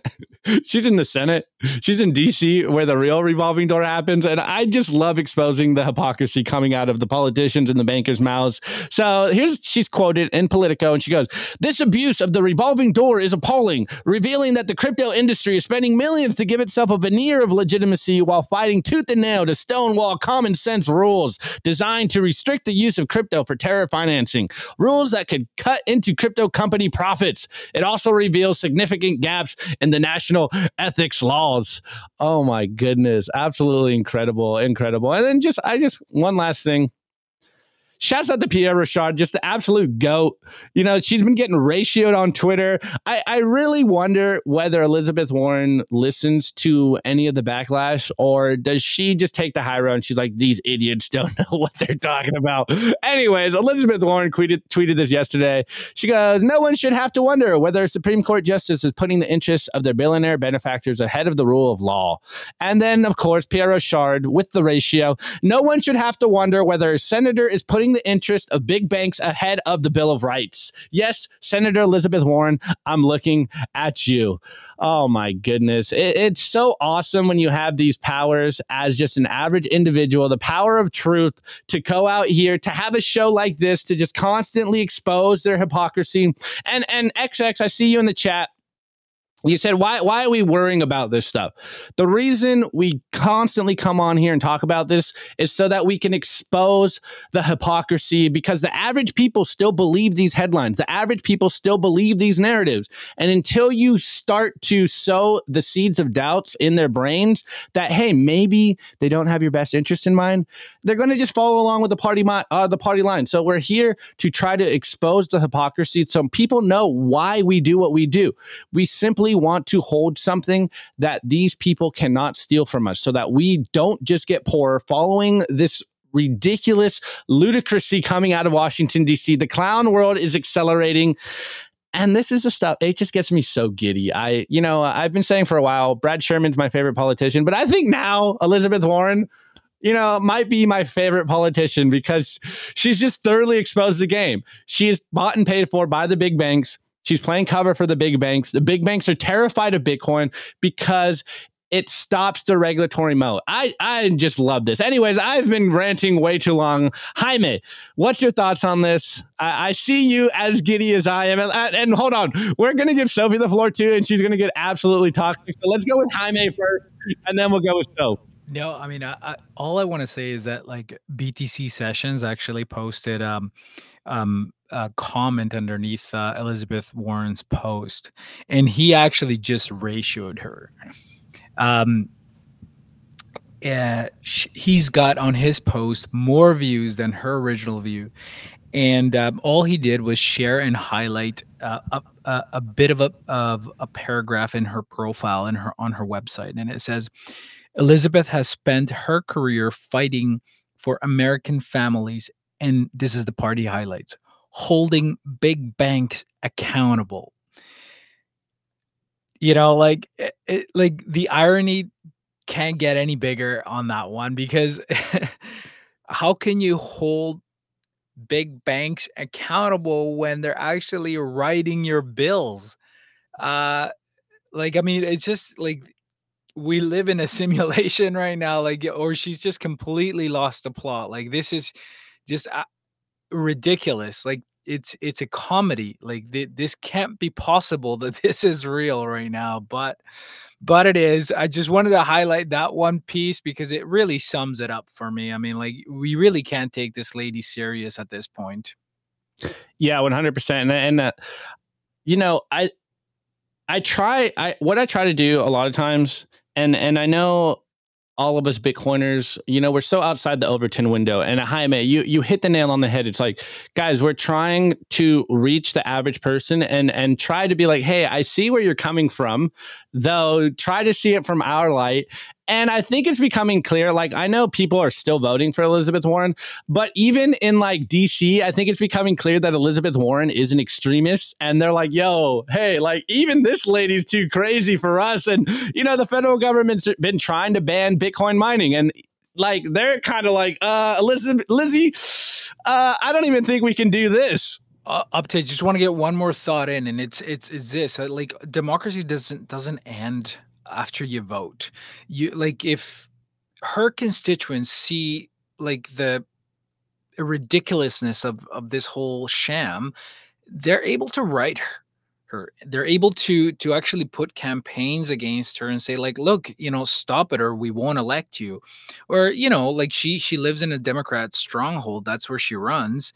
she's in the Senate. She's in DC where the real revolving door happens. And I just love exposing the hypocrisy coming out of the politicians and the bankers' mouths. So here's she's quoted in Politico, and she goes, This abuse of the revolving door is appalling, revealing that the crypto industry is spending millions to give itself a veneer of legitimacy while fighting tooth and nail to stonewall common sense rules designed to restrict the use of crypto for terror financing. Rules that could cut into crypto company profits. It also reveals significant gaps in the national ethics laws. Oh my goodness. Absolutely incredible. Incredible. And then just, I just, one last thing. Shouts out to Pierre Rochard, just the absolute goat. You know, she's been getting ratioed on Twitter. I, I really wonder whether Elizabeth Warren listens to any of the backlash or does she just take the high road and she's like, these idiots don't know what they're talking about. Anyways, Elizabeth Warren tweeted, tweeted this yesterday. She goes, No one should have to wonder whether a Supreme Court justice is putting the interests of their billionaire benefactors ahead of the rule of law. And then, of course, Pierre Rochard with the ratio. No one should have to wonder whether a senator is putting the interest of big banks ahead of the Bill of Rights. Yes, Senator Elizabeth Warren, I'm looking at you. Oh my goodness. It, it's so awesome when you have these powers as just an average individual, the power of truth to go out here, to have a show like this, to just constantly expose their hypocrisy. And and XX, I see you in the chat you said why why are we worrying about this stuff? The reason we constantly come on here and talk about this is so that we can expose the hypocrisy because the average people still believe these headlines. The average people still believe these narratives. And until you start to sow the seeds of doubts in their brains that hey maybe they don't have your best interest in mind they're going to just follow along with the party uh, the party line. So we're here to try to expose the hypocrisy so people know why we do what we do. We simply want to hold something that these people cannot steal from us so that we don't just get poor following this ridiculous ludicrousy coming out of Washington, D.C. The clown world is accelerating. And this is the stuff, it just gets me so giddy. I, you know, I've been saying for a while, Brad Sherman's my favorite politician, but I think now Elizabeth Warren, you know, might be my favorite politician because she's just thoroughly exposed the game. She is bought and paid for by the big banks. She's playing cover for the big banks. The big banks are terrified of Bitcoin because it stops the regulatory moat. I, I just love this. Anyways, I've been ranting way too long. Jaime, what's your thoughts on this? I, I see you as giddy as I am. And, and hold on, we're going to give Sophie the floor too, and she's going to get absolutely toxic. So let's go with Jaime first, and then we'll go with Sophie. No, I mean, I, I, all I want to say is that like BTC Sessions actually posted um, um, a comment underneath uh, Elizabeth Warren's post, and he actually just ratioed her. Um, uh, he's got on his post more views than her original view, and um, all he did was share and highlight uh, a, a, a, bit of a of a paragraph in her profile in her on her website, and it says, "Elizabeth has spent her career fighting for American families." And this is the party highlights holding big banks accountable. You know, like it, eh, it, like the irony can't get any bigger on that one because how can you hold big banks accountable when they're actually writing your bills? Uh like I mean it's just like we live in a simulation right now like or she's just completely lost the plot. Like this is just uh, ridiculous. Like it's it's a comedy. Like th- this can't be possible that this is real right now, but but it is. I just wanted to highlight that one piece because it really sums it up for me. I mean, like we really can't take this lady serious at this point. Yeah, one hundred percent. And uh, you know, I I try. I what I try to do a lot of times, and and I know all of us Bitcoiners, you know, we're so outside the Overton window. And uh, Jaime, you you hit the nail on the head. It's like, guys, we're trying to reach the average person and and try to be like, hey, I see where you're coming from, though. Try to see it from our light and I think it's becoming clear. Like, I know people are still voting for Elizabeth Warren, but even in like DC, I think it's becoming clear that Elizabeth Warren is an extremist. And they're like, yo, hey, like, even this lady's too crazy for us. And, you know, the federal government's been trying to ban Bitcoin mining. And like, they're kind of like, uh, Elizabeth, Lizzie, uh, I don't even think we can do this. Uh, update. Just want to get one more thought in, and it's it's is this uh, like democracy doesn't doesn't end after you vote. You like if her constituents see like the ridiculousness of of this whole sham, they're able to write her they're able to to actually put campaigns against her and say like look you know stop it or we won't elect you. Or you know like she she lives in a democrat stronghold that's where she runs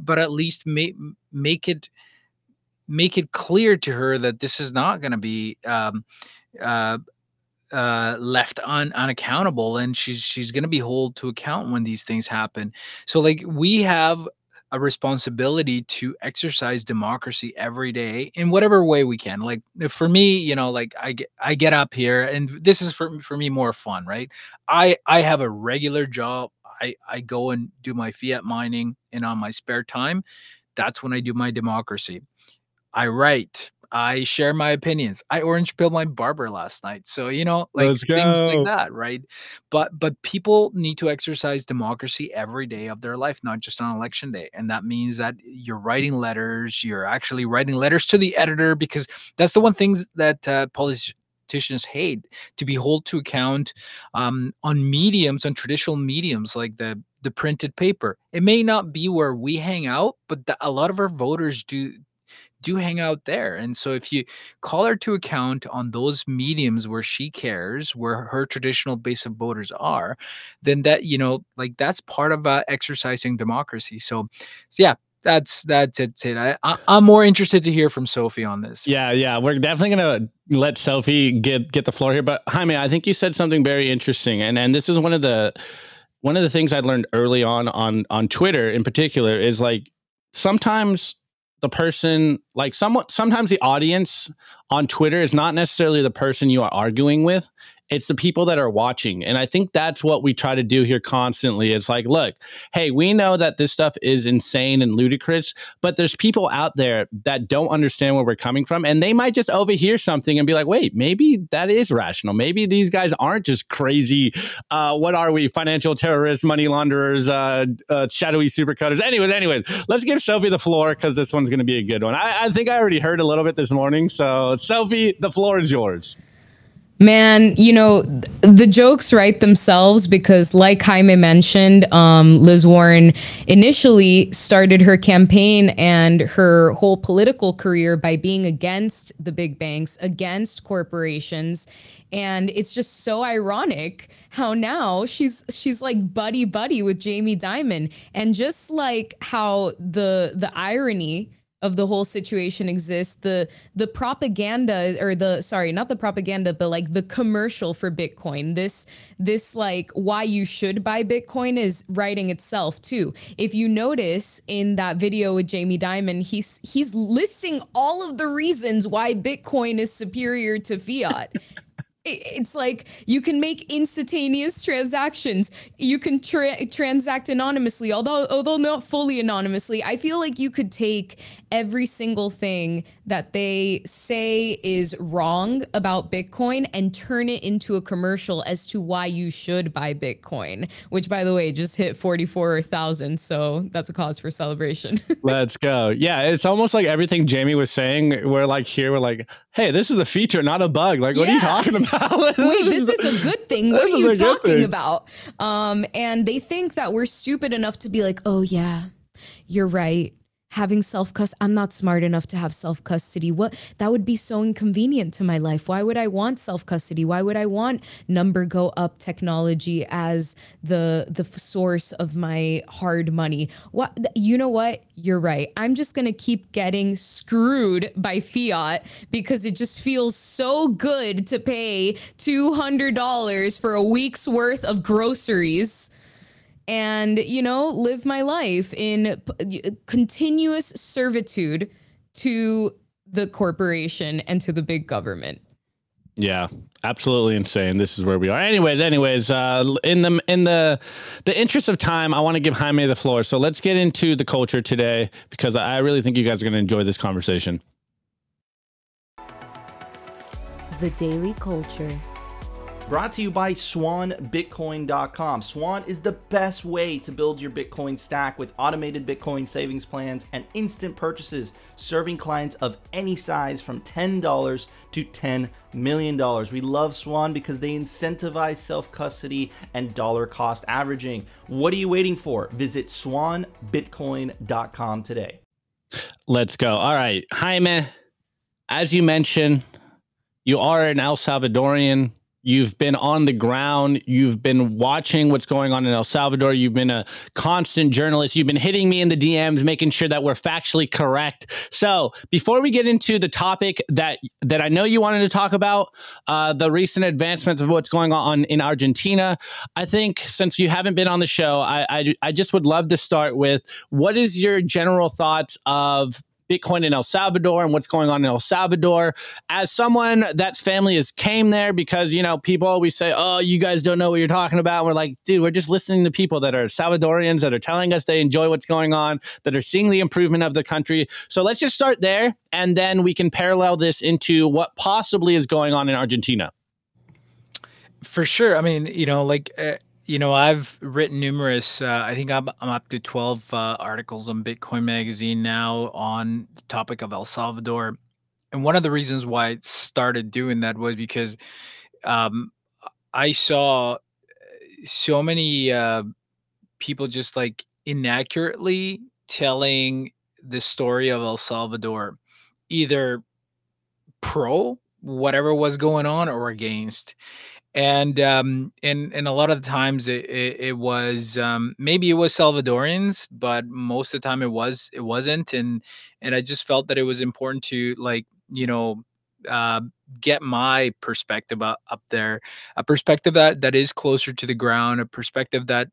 but at least make make it make it clear to her that this is not going to be um, uh, uh, left un, unaccountable and she's she's going to be held to account when these things happen. So like we have a responsibility to exercise democracy every day in whatever way we can like for me you know like i get i get up here and this is for, for me more fun right? I i have a regular job i i go and do my fiat mining and on my spare time that's when i do my democracy. I write I share my opinions. I orange pilled my barber last night. So, you know, like things like that, right? But but people need to exercise democracy every day of their life, not just on election day. And that means that you're writing letters, you're actually writing letters to the editor because that's the one things that uh, politicians hate to be held to account um, on mediums, on traditional mediums like the the printed paper. It may not be where we hang out, but the, a lot of our voters do do hang out there. And so if you call her to account on those mediums where she cares, where her traditional base of voters are, then that, you know, like that's part of uh, exercising democracy. So, so yeah, that's that's it. I, I I'm more interested to hear from Sophie on this. Yeah, yeah, we're definitely gonna let Sophie get get the floor here. But Jaime, I think you said something very interesting, and and this is one of the one of the things I learned early on on on Twitter in particular is like sometimes the person like somewhat sometimes the audience on Twitter is not necessarily the person you are arguing with it's the people that are watching. And i think that's what we try to do here constantly. It's like look hey we know that this stuff is insane and ludicrous but there's people out there that don't understand where we're coming from and they might just overhear something and be like wait maybe that is rational. Maybe these guys aren't just crazy uh, what are we financial terrorists money launderers uh, uh, shadowy supercoders? Anyways anyways let's give sophie the floor because this one's going to be a good one. I, I think i already heard a little bit this morning so sophie the floor is yours Man, you know, the jokes write themselves because, like Jaime mentioned, um, Liz Warren initially started her campaign and her whole political career by being against the big banks, against corporations. And it's just so ironic how now she's she's like buddy buddy with Jamie Dimon. And just like how the the irony of the whole situation exists. The the propaganda or the sorry not the propaganda but like the commercial for bitcoin. This this like why you should buy bitcoin is writing itself too. If you notice in that video with jamie dimon he's he's listing all of the reasons why bitcoin is superior to fiat it's like you can make instantaneous transactions. You can tra- transact anonymously although although not fully anonymously. I feel like you could take every single thing that they say is wrong about bitcoin and turn it into a commercial as to why you should buy bitcoin which by the way just hit 44,000 so that's a cause for celebration. Let's go. Yeah it's almost like everything jamie was saying we're like here we're like hey this is a feature not a bug like what yeah. are you talking about Wait, this is a good thing. What are you talking about? Um, and they think that we're stupid enough to be like, oh yeah, you're right having self custody. I'm not smart enough to have self custody. What that would be so inconvenient to my life. Why would I want self custody? Why would I want number go up technology as the the source of my hard money? What you know what? You're right. I'm just to keep getting screwed by fiat because it just feels so good to pay $200 for a week's worth of groceries and you know live my life in p- continuous servitude to the corporation and to the big government. Yeah absolutely insane. This is where we are. Anyways anyways uh in the in the the interest of time i want to give jaime the floor. So let's get into the culture today because i really think you guys are going to enjoy this conversation. The daily culture Brought to you by SwanBitcoin.com. Swan is the best way to build your Bitcoin stack with automated Bitcoin savings plans and instant purchases, serving clients of any size from $10 to $10 million. We love Swan because they incentivize self custody and dollar cost averaging. What are you waiting for? Visit SwanBitcoin.com today. Let's go. All right. Jaime, as you mentioned, you are an El Salvadorian You've been on the ground. You've been watching what's going on in El Salvador. You've been a constant journalist. You've been hitting me in the DMs, making sure that we're factually correct. So before we get into the topic that that I know you wanted to talk about, uh, the recent advancements of what's going on in Argentina, I think since you haven't been on the show, I, I, I just would love to start with what is your general thoughts of Bitcoin in El Salvador and what's going on in El Salvador. As someone that's family has came there because, you know, people always say, oh, you guys don't know what you're talking about. And we're like, dude, we're just listening to people that are Salvadorians that are telling us they enjoy what's going on, that are seeing the improvement of the country. So let's just start there and then we can parallel this into what possibly is going on in Argentina. For sure. I mean, you know, like, uh, you know, I've written numerous. Uh, I think I'm I'm up to twelve uh, articles on Bitcoin Magazine now on the topic of El Salvador, and one of the reasons why I started doing that was because um, I saw uh, so many uh, people just like inaccurately telling the story of El Salvador either pro whatever was going on or against and um and and a lot of the times it it, it was um maybe it was salvadorians but most of the time it was it wasn't and and i just felt that it was important to like you know uh get my perspective up, up there a perspective that that is closer to the ground a perspective that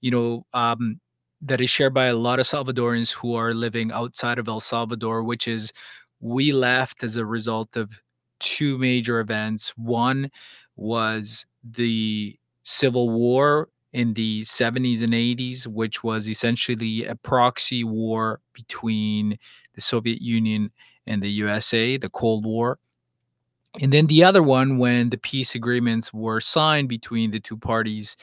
you know um that is shared by a lot of salvadorians who are living outside of el salvador which is we left as a result of two major events. One was the Civil War in the 70s and 80s, which was essentially a proxy war between the Soviet Union and the USA, the Cold War. And then the other one, when the peace agreements were signed between the two parties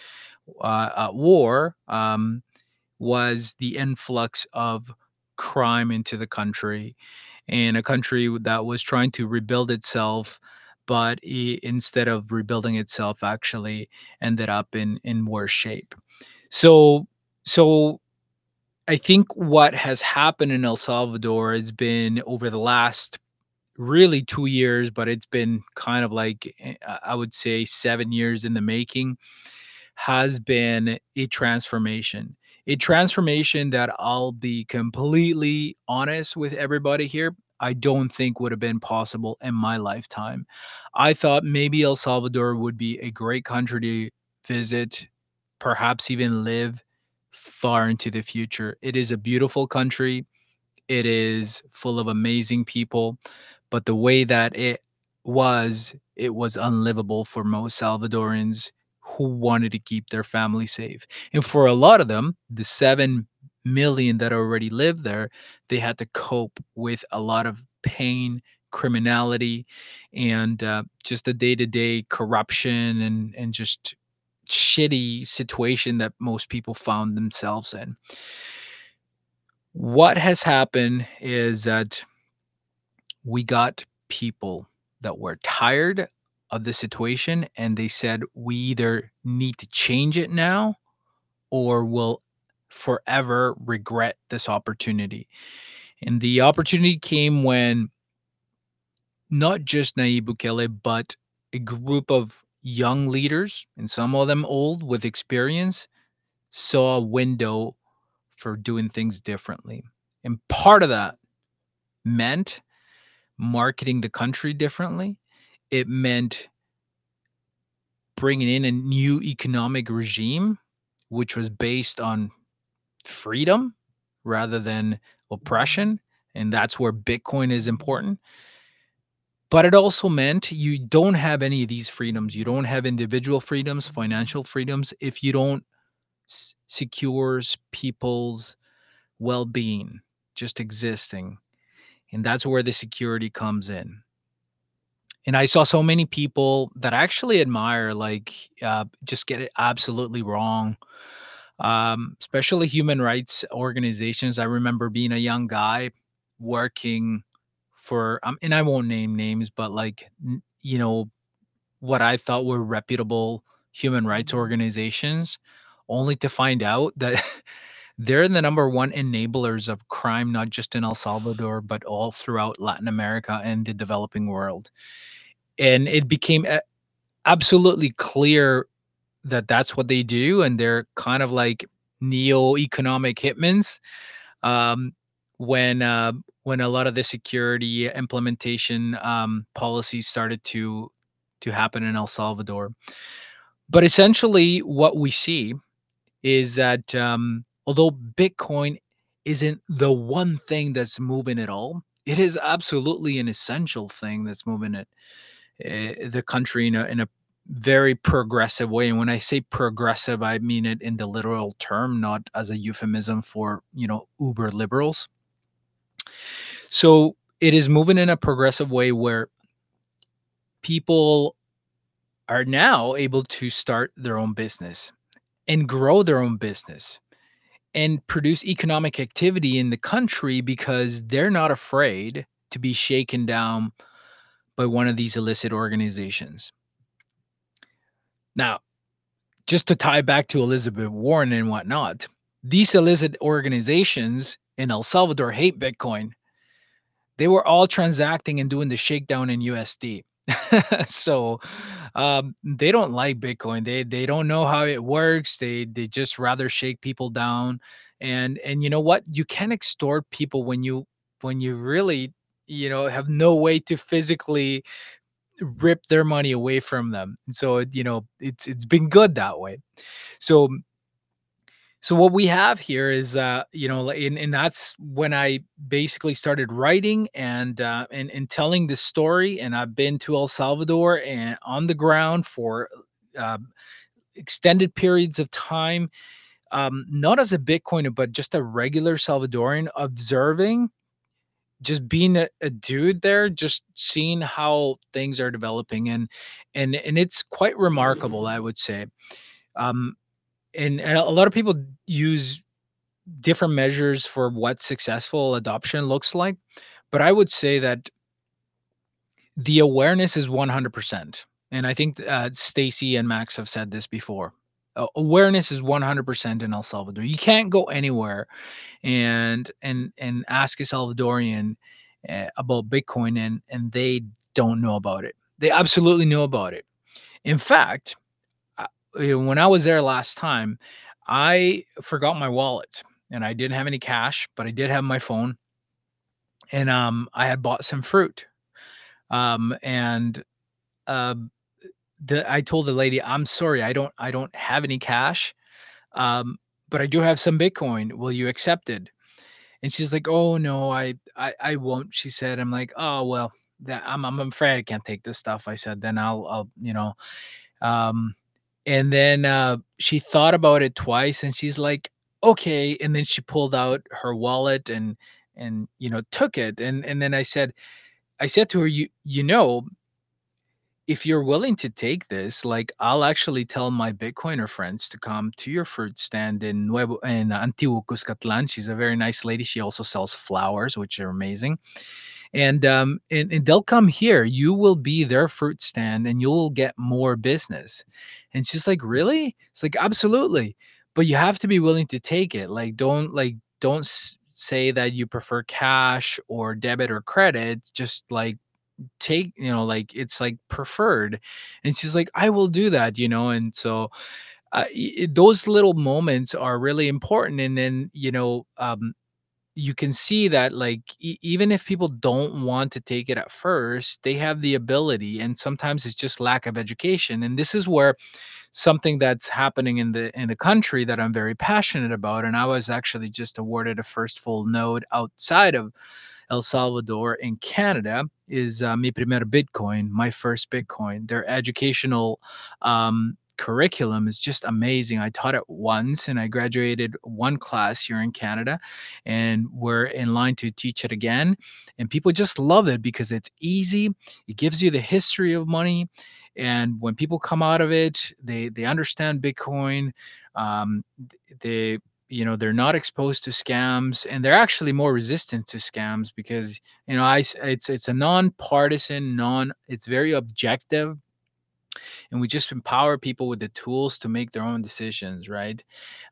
uh, at war, um, was the influx of crime into the country and a country that was trying to rebuild itself but i- instead of rebuilding itself actually ended up in in worse shape. So so i think what has happened in el salvador has been over the last really two years but it's been kind of like eh, i I would say seven years in the making has been a transformation. A transformation that i'll be completely honest with everybody here I don't think would have been possible in my lifetime. I thought maybe El Salvador would be a great country to visit, perhaps even live far into the future. It is a beautiful country. It is full of amazing people, but the way that it was, it was unlivable for most Salvadorans who wanted to keep their family safe. And for a lot of them, the 7 million that already live there, they had to cope with a lot of pain, criminality, and uh, just a day-to-day corruption and and just shitty situation that most people found themselves in. What has happened is that we got people that were tired of the situation and they said we either need to change it now or we'll forever regret this opportunity. And the opportunity came when not just Nayib Bukele, but a group of young leaders, and some of them old with experience, saw a window for doing things differently. And part of that meant marketing the country differently. It meant bringing in a new economic regime, which was based on freedom rather than oppression. And that's where Bitcoin is important. But it also meant you don't have any of these freedoms. You don't have individual freedoms, financial freedoms, if you don't s- secures people's well-being just existing and that's where the security comes in and i saw so many people that I actually admire like uh, just get it absolutely wrong um, especially human rights organizations i remember being a young guy working for um, and i won't name names but like you know what i thought were reputable human rights organizations only to find out that they're the number one enablers of crime, not just in El Salvador, but all throughout Latin America and the developing world. And it became a- absolutely clear that that's what they do. And they're kind of like neo economic hitmans. Um, when uh, when a lot of the security implementation um, policies started to to happen in El Salvador, but essentially what we see is that um, although Bitcoin isn't the one thing that's moving it all, it is absolutely an essential thing that's moving it uh, the country in a in a very progressive way. And when I say progressive, I mean it in the literal term, not as a euphemism for you know uber liberals. So it is moving in a progressive way where people are now able to start their own business and grow their own business and produce economic activity in the country because they're not afraid to be shaken down by one of these illicit organizations. Now, just to tie back to Elizabeth Warren and whatnot, these illicit organizations in El Salvador hate Bitcoin. they were all transacting and doing the shakedown in USD. so um, they don't like Bitcoin. They they don't know how it works. They they just rather shake people down. And and you know what? You can extort people when you when you really you know have no way to physically rip their money away from them. So you know it's it's been good that way. So so what we have here is uh you know and, and that's when i basically started writing and uh and, and telling this story and i've been to el salvador and on the ground for uh, extended periods of time um not as a bitcoiner but just a regular salvadorian observing just being a, a dude there just seeing how things are developing and and and it's quite remarkable i would say. Um and, and a lot of people use different measures for what successful adoption looks like but i would say that the awareness is 100% and i think uh, stacy and max have said this before awareness is 100% in el salvador you can't go anywhere and and and ask a salvadorian uh, about bitcoin and and they don't know about it they absolutely know about it in fact when I was there last time, I forgot my wallet and I didn't have any cash, but I did have my phone. And um, I had bought some fruit. Um, and uh, the I told the lady, I'm sorry, I don't I don't have any cash. Um, but I do have some Bitcoin. Will you accept it? And she's like, Oh no, I I, I won't. She said, I'm like, oh well, that I'm I'm afraid I can't take this stuff. I said, then I'll I'll, you know. Um, and then uh, she thought about it twice and she's like okay and then she pulled out her wallet and and you know took it and and then i said i said to her you you know if you're willing to take this like i'll actually tell my bitcoiner friends to come to your fruit stand in nuevo in antiguo cuscatlan she's a very nice lady. She also sells flowers which are amazing. And um and, and they'll come here. You will be their fruit stand and you'll get more business. And she's like really? It's like absolutely. But you have to be willing to take it. Like don't like don't say that you prefer cash or debit or credit. Just like take you know like it's like preferred and she's like i will do that you know and so uh, y- those little moments are really important and then you know um you can see that like e- even if people don't want to take it at first they have the ability and sometimes it's just lack of education and this is where something that's happening in the in the country that I'm very passionate about and I was actually just awarded a first full node outside of El Salvador in Canada is uh, Mi Primer Bitcoin, my first Bitcoin. Their educational um, curriculum is just amazing. I taught it once and I graduated one class here in Canada and we're in line to teach it again. And people just love it because it's easy. It gives you the history of money. And when people come out of it, they they understand Bitcoin. Um, they you know they're not exposed to scams and they're actually more resistant to scams because you know i it's it's a non-partisan non it's very objective and we just empower people with the tools to make their own decisions right?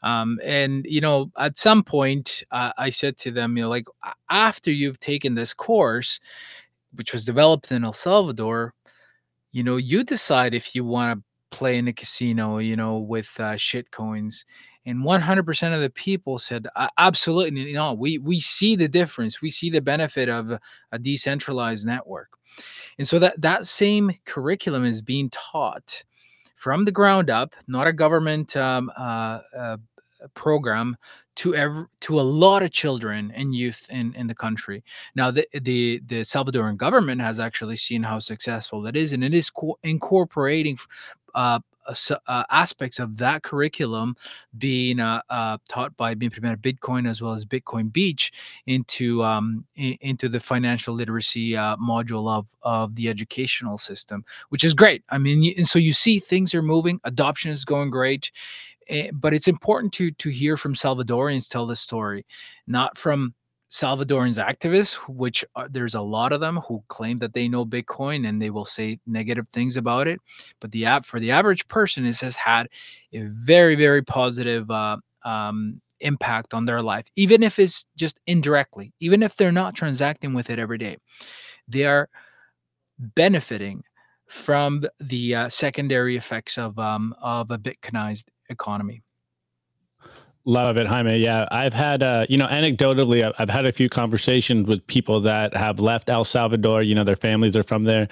Um, and you know at some point uh, i said to them you know like after you've taken this course which was developed in el salvador you know you decide if you want to play in a casino you know with uh, shit coins and 100% of the people said absolutely you know we we see the difference we see the benefit of a decentralized network and so that that same curriculum is being taught from the ground up, not a government um, uh, uh, program to every, to a lot of children and youth in, in the country. Now, the, the the Salvadoran government has actually seen how successful that is, and it is co- incorporating uh, uh, aspects of that curriculum being uh, uh, taught by Mi Primer Bitcoin as well as Bitcoin Beach into um, in, into the financial literacy uh, module of of the educational system, which is great. I mean, and so you see things are moving, adoption is going great, eh, but it's important to to hear from Salvadorians tell the story, not from Salvadorans activists, which are, there's a lot of them who claim that they know Bitcoin and they will say negative things about it. But the app for the average person has had a very very positive uh, um, impact on their life, even if it's just indirectly, even if they're not transacting with it every day. They are benefiting from the uh, secondary effects of um, of a Bitcoinized economy. Love it, Jaime. Yeah, I've had, uh, you know, anecdotally, I've had a few conversations with people that have left El Salvador. You know, their families are from there,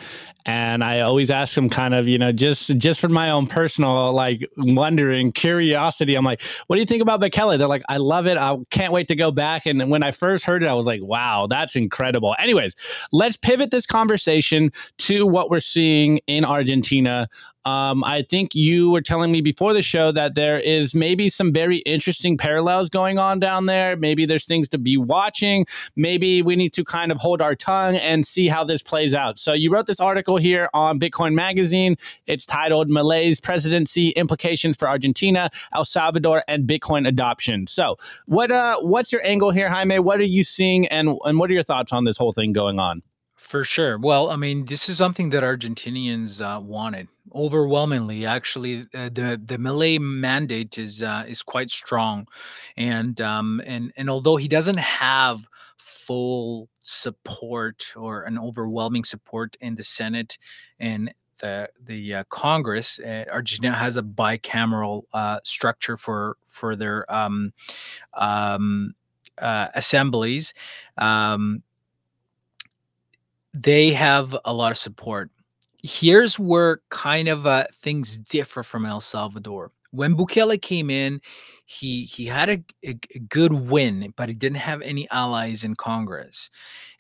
and I always ask them, kind of, you know, just just for my own personal like wondering, curiosity. I'm like, what do you think about Bukele? They're like, I love it. I can't wait to go back. And when I first heard it, I was like, wow, that's incredible. Anyways, let's pivot this conversation to what we're seeing in Argentina. Um, I think you were telling me before the show that there is maybe some very interesting parallels going on down there. Maybe there's things to be watching. Maybe we need to kind of hold our tongue and see how this plays out. So you wrote this article here on Bitcoin Magazine. It's titled Milei's Presidency Implications for Argentina, El Salvador, and Bitcoin Adoption. So what uh what's your angle here, Jaime? What are you seeing and, and what are your thoughts on this whole thing going on? For sure. Well, I mean, this is something that Argentinians uh, wanted overwhelmingly. Actually, uh, the the Milei mandate is uh, is quite strong, and um, and and although he doesn't have full support or an overwhelming support in the Senate and the the uh, Congress, uh, Argentina has a bicameral uh, structure for for their um, um, uh, assemblies. Um, they have a lot of support. Here's where kind of uh, things differ from El Salvador. When Bukele came in, he he had a, a, a good win, but he didn't have any allies in Congress,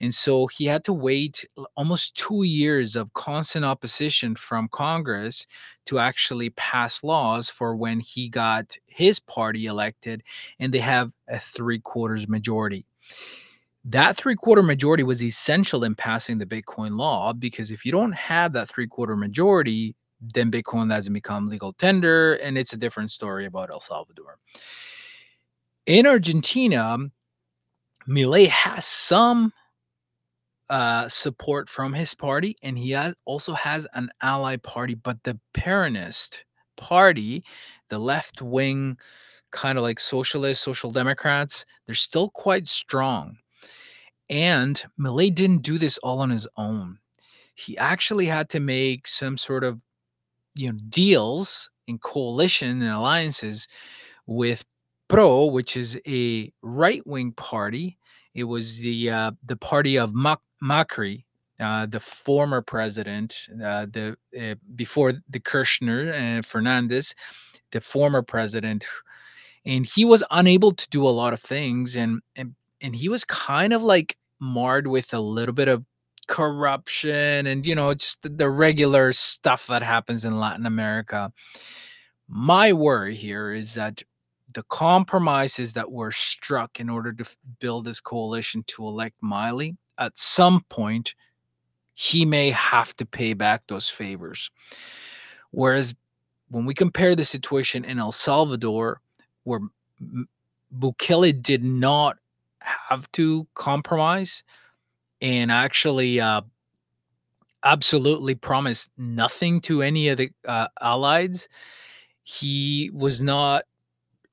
and so he had to wait almost two years of constant opposition from Congress to actually pass laws for when he got his party elected, and they have a three quarters majority that three quarter majority was essential in passing the Bitcoin law because if you don't have that three quarter majority, then Bitcoin doesn't become legal tender. And it's a different story about El Salvador. In Argentina, Milei has some uh, support from his party, and he has, also has an ally party, but the Peronist party, the left wing, kind of like socialist, social democrats, they're still quite strong. And Milei didn't do this all on his own. He actually had to make some sort of you know deals in coalition and alliances with Pro, which is a right-wing party. It was the uh, the party of Mac- Macri, uh, the former president, uh, the uh, before the Kirchner and Fernandez, the former president, and he was unable to do a lot of things, and and and he was kind of like marred with a little bit of corruption and you know just the, the regular stuff that happens in Latin America. My worry here is that the compromises that were struck in order to f- build this coalition to elect Milei, at some point, he may have to pay back those favors. Whereas when we compare the situation in El Salvador, where Bukele did not have to compromise and actually uh, absolutely promised nothing to any of the uh, allies. He was not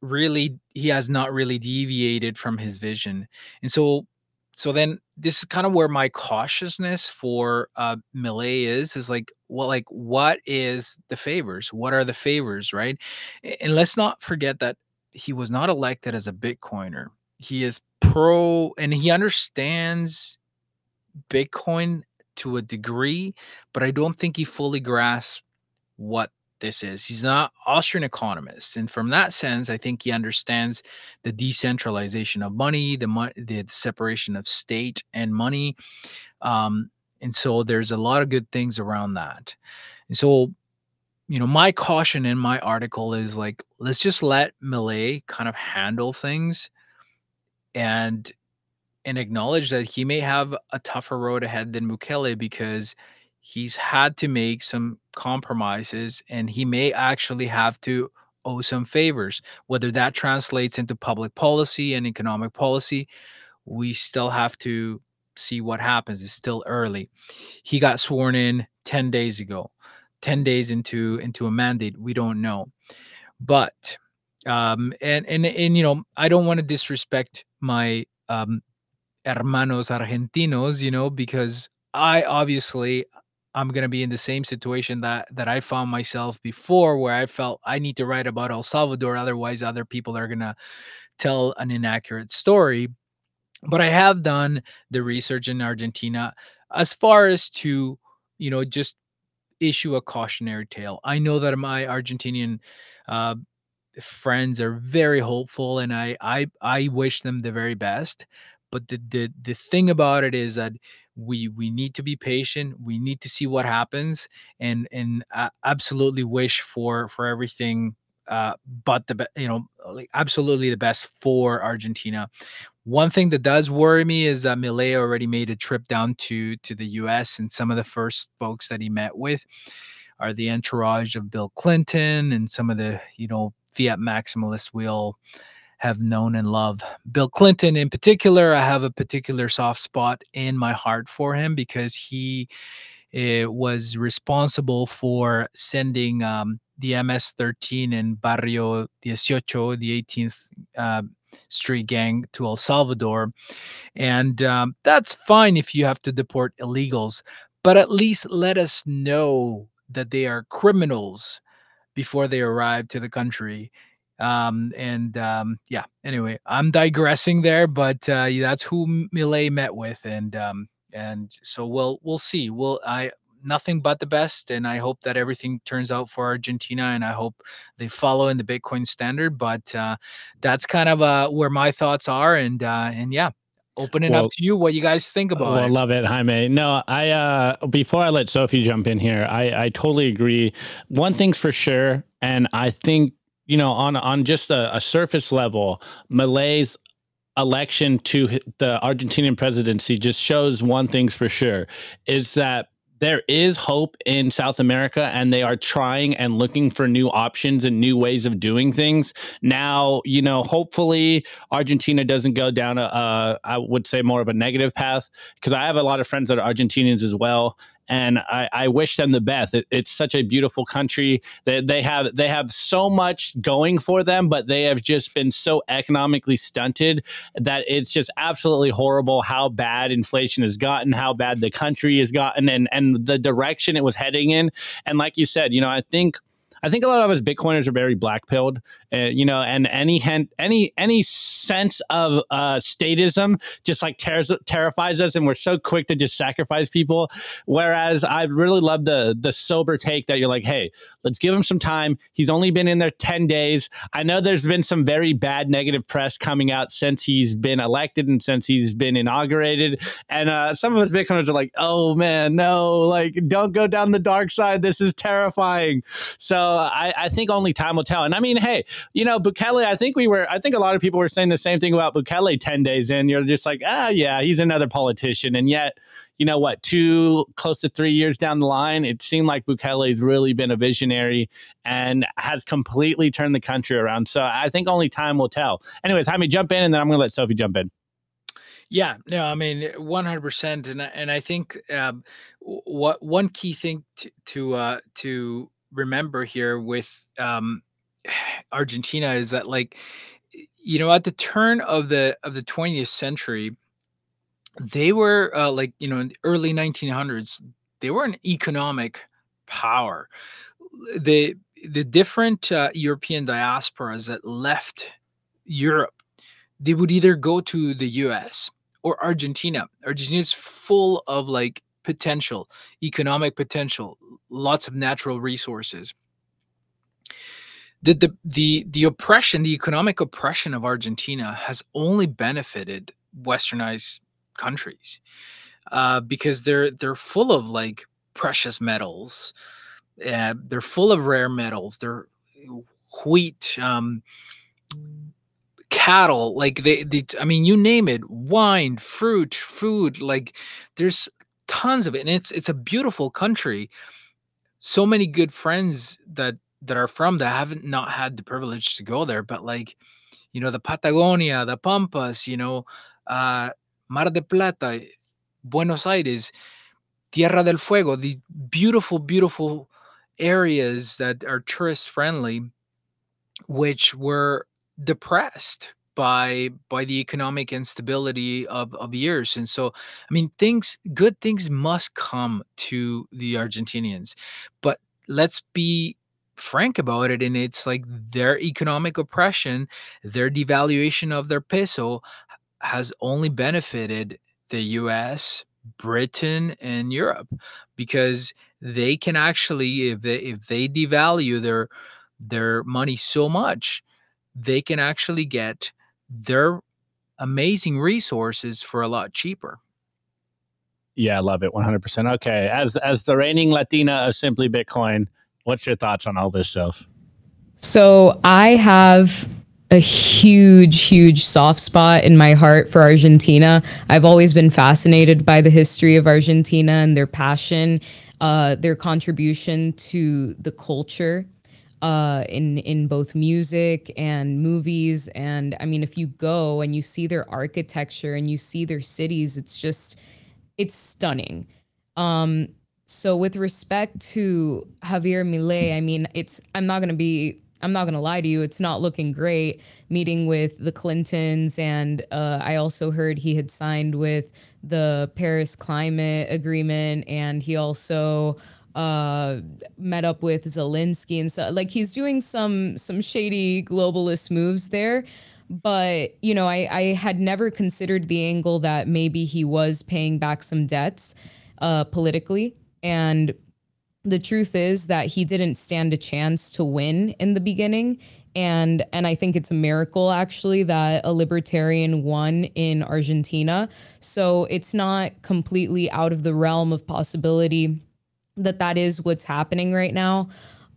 really he has not really deviated from his vision. And so so then this is kind of where my cautiousness for uh Milei is is like well like what is the favors? What are the favors right? And let's not forget that he was not elected as a bitcoiner. He is pro and he understands Bitcoin to a degree, but I don't think he fully grasps what this is. He's not Austrian economist, and from that sense, I think he understands the decentralization of money, the mo- the separation of state and money, um, and so there's a lot of good things around that. And so, you know, my caution in my article is like, let's just let Milei kind of handle things and and acknowledge that he may have a tougher road ahead than Bukele because he's had to make some compromises and he may actually have to owe some favors. Whether that translates into public policy and economic policy, we still have to see what happens. It's still early. He got sworn in 10 days ago. 10 days into into a mandate, we don't know. But um, and and and you know, I don't want to disrespect my um, hermanos argentinos, you know, because I obviously I'm gonna be in the same situation that that I found myself before, where I felt I need to write about El Salvador, otherwise other people are gonna tell an inaccurate story. But I have done the research in Argentina as far as to, you know, just issue a cautionary tale. I know that my Argentinian uh, friends are very hopeful, and I I I wish them the very best. But the the the thing about it is that we we need to be patient. We need to see what happens, and and absolutely wish for for everything uh, but the you know like absolutely the best for Argentina. One thing that does worry me is that Milei already made a trip down to to the U.S. and some of the first folks that he met with are the entourage of Bill Clinton and some of the you know fiat maximalist we have known and love. Bill Clinton, in particular, I have a particular soft spot in my heart for him because he uh, was responsible for sending um, the MS-13 in Barrio 18, the 18th uh, Street gang to El Salvador, and um, that's fine if you have to deport illegals, but at least let us know that they are criminals before they arrive to the country. Um, and um, yeah, anyway, I'm digressing there, but uh, that's who Milei met with, and um, and so we'll we'll see. We'll I nothing but the best, and I hope that everything turns out for Argentina, and I hope they follow in the Bitcoin standard. But uh, that's kind of uh, where my thoughts are, and uh, and yeah, opening Well- up to you what you guys think about Well, it. I love it, Jaime. No, I uh before I let Sophie jump in here, I I totally agree. One thing's for sure, and I think you know on on just a, a surface level, Milei's election to the Argentinian presidency just shows one thing's for sure is that there is hope in South America and they are trying and looking for new options and new ways of doing things. Now, you know, hopefully Argentina doesn't go down a, a I would say more of a negative path because I have a lot of friends that are Argentinians as well. And I, I wish them the best. It, it's such a beautiful country. They, they have they have so much going for them, but they have just been so economically stunted that it's just absolutely horrible how bad inflation has gotten, how bad the country has gotten, and and the direction it was heading in. And like you said, you know, I think I think a lot of us Bitcoiners are very black pilled, uh, you know, and any hen- any any sense of uh, statism just like terrifies us, and we're so quick to just sacrifice people. Whereas I really love the the sober take that you're like, hey, let's give him some time. He's only been in there ten days. I know there's been some very bad negative press coming out since he's been elected and since he's been inaugurated, and uh, some of us Bitcoiners are like, oh man, no, like don't go down the dark side. This is terrifying. So I, I think only time will tell. And I mean, hey, you know, Bukele, I think we were, I think a lot of people were saying the same thing about Bukele 10 days in. You're just like, ah, yeah, he's another politician. And yet, you know what, two, close to three years down the line, it seemed like Bukele's really been a visionary and has completely turned the country around. So I think only time will tell. Anyway, Tommy, jump in and then I'm going to let Sophie jump in. Yeah, no, I mean, one hundred percent, and I- and I think um, what one key thing to to, uh, to remember here with um, Argentina is that like you know at the turn of the of the twentieth century, they were uh, like you know in the early nineteen hundreds, they were an economic power. The the different uh, European diasporas that left Europe, they would either go to the U.S or Argentina. Argentina is full of like potential, economic potential, lots of natural resources. The, the the the oppression, the economic oppression of Argentina has only benefited westernized countries uh, because they're they're full of like precious metals. Uh, they're full of rare metals. They're wheat, um, cattle like they, they i mean you name it wine fruit food like there's tons of it and it's it's a beautiful country so many good friends that that are from that haven't not had the privilege to go there but like you know the patagonia the pampas you know uh mar de plata buenos aires tierra del fuego these beautiful beautiful areas that are tourist friendly which were depressed by by the economic instability of of years. And so i mean things good things must come to the argentinians but let's be frank about it and it's like their economic oppression their devaluation of their peso has only benefited the US Britain and Europe because they can actually if they if they devalue their their money so much they can actually get their amazing resources for a lot cheaper. Yeah, I love it 100%. Okay, as as the reigning Latina of Simply Bitcoin, what's your thoughts on all this stuff? So, I have a huge, huge soft spot in my heart for Argentina. I've always been fascinated by the history of Argentina and their passion, uh, their contribution to the culture uh, in in both music and movies. And I mean, if you go and you see their architecture and you see their cities, it's just it's stunning. Um, so with respect to Javier Milei, I mean, it's I'm not gonna be I'm not gonna lie to you, it's not looking great. Meeting with the Clintons, and uh, I also heard he had signed with the Paris Climate Agreement, and he also uh, met up with Zelensky and so like he's doing some some shady globalist moves there. But you know, I, I had never considered the angle that maybe he was paying back some debts uh, politically, and the truth is that he didn't stand a chance to win in the beginning and and I think it's a miracle actually that a libertarian won in Argentina. So it's not completely out of the realm of possibility that that is what's happening right now.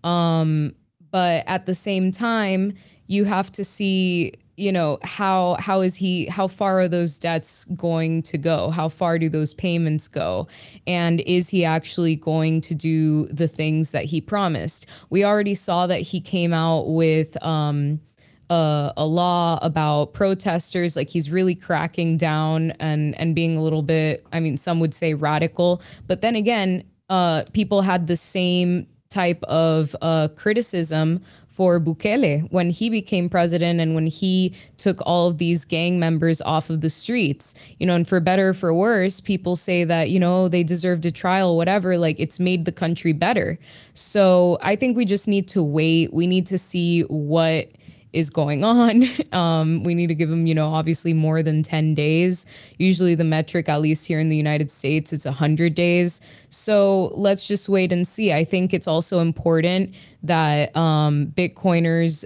Um, but at the same time, you have to see, you know, how how is he how far are those debts going to go? How far do those payments go? And is he actually going to do the things that he promised? We already saw that he came out with um a, a, law about protesters like he's really cracking down and and being a little bit i mean some would say radical but then again uh, people had the same type of uh, criticism for Bukele when he became president and when he took all of these gang members off of the streets. You know, and for better or for worse, people say that, you know, they deserved a trial, whatever. Like it's made the country better. So I think we just need to wait. We need to see what is going on. Um, we need to give them, you know, obviously more than 10 days. Usually the metric, at least here in the United States, it's 100 days. So let's just wait and see. I think it's also important that um, Bitcoiners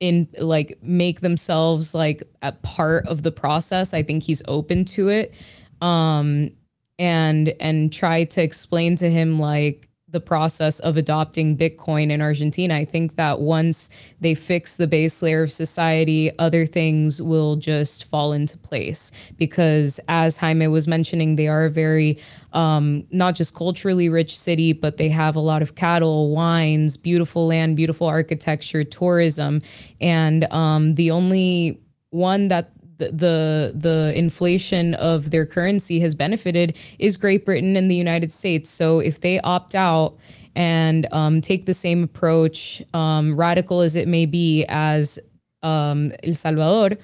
in like make themselves like a part of the process. I think he's open to it. Um, and and try to explain to him like the process of adopting Bitcoin in Argentina. I think that once they fix the base layer of society, other things will just fall into place. Because as Jaime was mentioning, they are a very um, not just culturally rich city, but they have a lot of cattle, wines, beautiful land, beautiful architecture, tourism. And um, the only one that the the inflation of their currency has benefited is Great Britain and the United States. So if they opt out and um, take the same approach, um, radical as it may be, as um, El Salvador,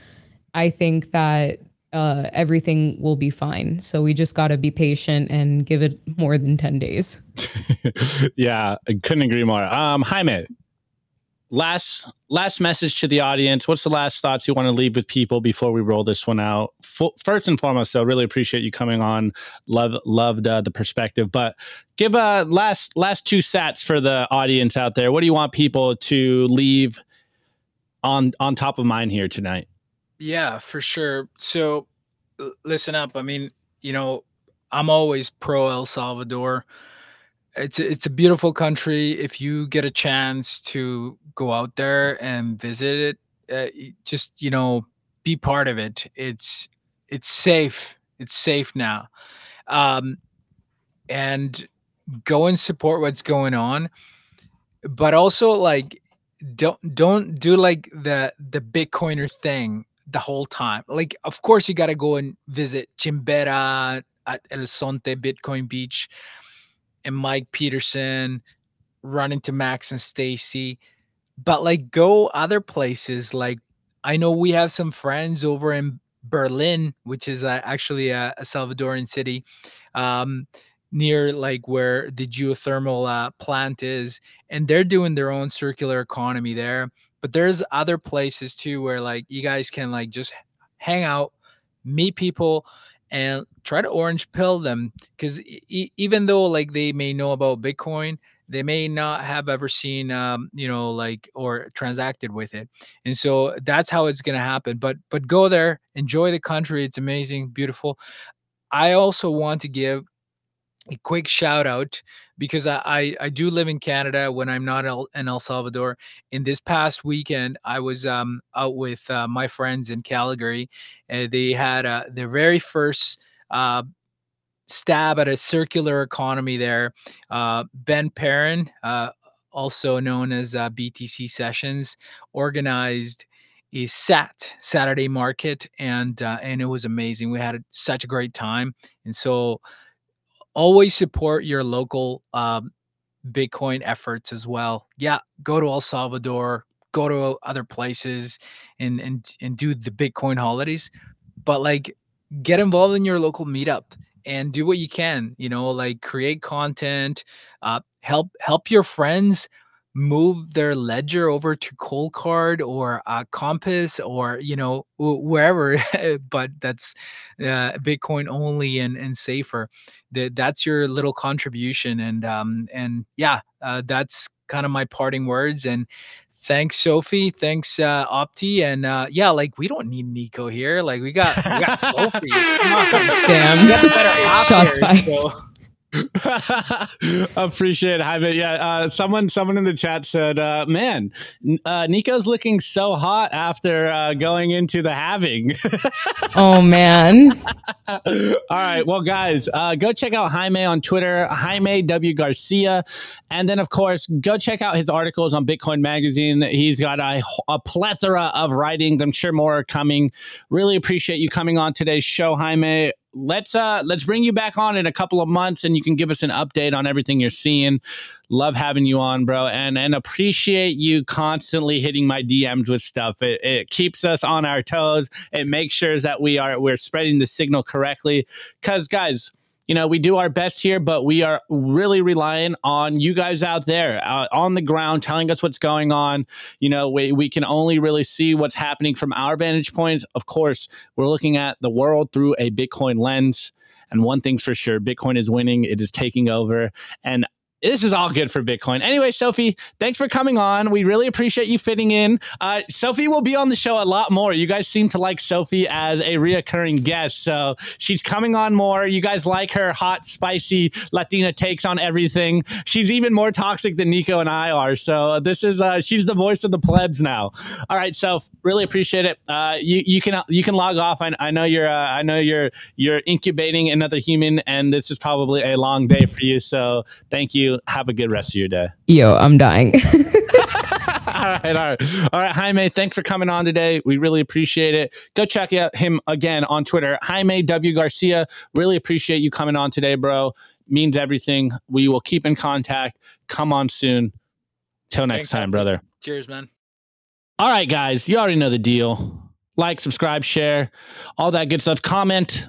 I think that uh, everything will be fine. So we just got to be patient and give it more than 10 days. yeah, I couldn't agree more. Um, Jaime, last last message to the audience. What's the last thoughts you want to leave with people before we roll this one out? First and foremost i really appreciate you coming on. Love loved uh, the perspective but give a last last two sats for the audience out there. What do you want people to leave on on top of mind here tonight? Yeah for sure. So listen up. I mean you know i'm always pro el salvador it's it's a beautiful country. If you get a chance to go out there and visit it, uh, just you know, be part of it. It's it's safe. It's safe now, um, and go and support what's going on. But also, like, don't don't do like the the Bitcoiner thing the whole time. Like, of course, you got to go and visit Chimbera at El Zonte Bitcoin Beach and Mike Peterson, run into Max and Stacy. but like go other places. Like I know we have some friends over in Berlin, which is uh, actually a, a, Salvadoran city, um, near like where the geothermal uh, plant is, and they're doing their own circular economy there. But there's other places too where like you guys can like just hang out, meet people, and try to orange pill them because e- even though like they may know about Bitcoin, they may not have ever seen um, you know like or transacted with it and so that's how it's going to happen but but go there enjoy the country it's amazing beautiful. I also want to give a quick shout out because I, I, I do live in Canada when I'm not in El Salvador. In this past weekend, I was um, out with uh, my friends in Calgary. and they had uh, their very first uh, stab at a circular economy there. Uh, ben Perrin, uh, also known as uh, BTC Sessions, organized a SAT Saturday Market, and and it was amazing. We had such a great time, and so always support your local um, Bitcoin efforts as well. Yeah, go to El Salvador, go to other places, and and and do the Bitcoin holidays, but like get involved in your local meetup and do what you can you know like create content uh, help help your friends move their ledger over to Coldcard or uh, Compass or you know wherever, but that's uh, Bitcoin only and and safer. That that's your little contribution, and um and yeah, uh, that's kind of my parting words. And thanks sophie thanks uh opti and uh yeah like we don't need nico here like we got we got sophie damn shots fired so. Appreciate it, Jaime. Yeah, uh, someone someone in the chat said, uh, "Man, uh, Nico's looking so hot after uh, going into the halving." oh man! All right, well, guys, uh, go check out Jaime on Twitter, Jaime W Garcia, and then of course go check out his articles on Bitcoin Magazine. He's got a, a plethora of writings. I'm sure more are coming. Really appreciate you coming on today's show, Jaime let's uh let's bring you back on in a couple of months and you can give us an update on everything you're seeing. Love having you on bro and and appreciate you constantly hitting my dms with stuff. It, it keeps us on our toes. It makes sure that we are we're spreading the signal correctly. Because guys you know, we do our best here, but we are really relying on you guys out there uh, on the ground telling us what's going on. You know, we, we can only really see what's happening from our vantage point. Of course, we're looking at the world through a Bitcoin lens. And one thing's for sure Bitcoin is winning, it is taking over. And this is all good for Bitcoin. Anyway, Sophie, thanks for coming on. We really appreciate you fitting in. Uh, Sophie will be on the show a lot more. You guys seem to like Sophie as a reoccurring guest, so she's coming on more. You guys like her hot, spicy Latina takes on everything. She's even more toxic than Nico and I are. So this is uh, she's the voice of the plebs now. All right, so really appreciate it. Uh, you you can you can log off. I, I know you're uh, I know you're you're incubating another human, and this is probably a long day for you. So thank you have a good rest of your day. Yo, I'm dying. all right, all right. All right, Jaime, thanks for coming on today. We really appreciate it. Go check out him again on Twitter, Jaime W. Garcia. Really appreciate you coming on today, bro. Means everything. We will keep in contact. Come on soon. Till next thanks, time, brother. Cheers, man. All right, guys. You already know the deal. Like, subscribe, share, all that good stuff. Comment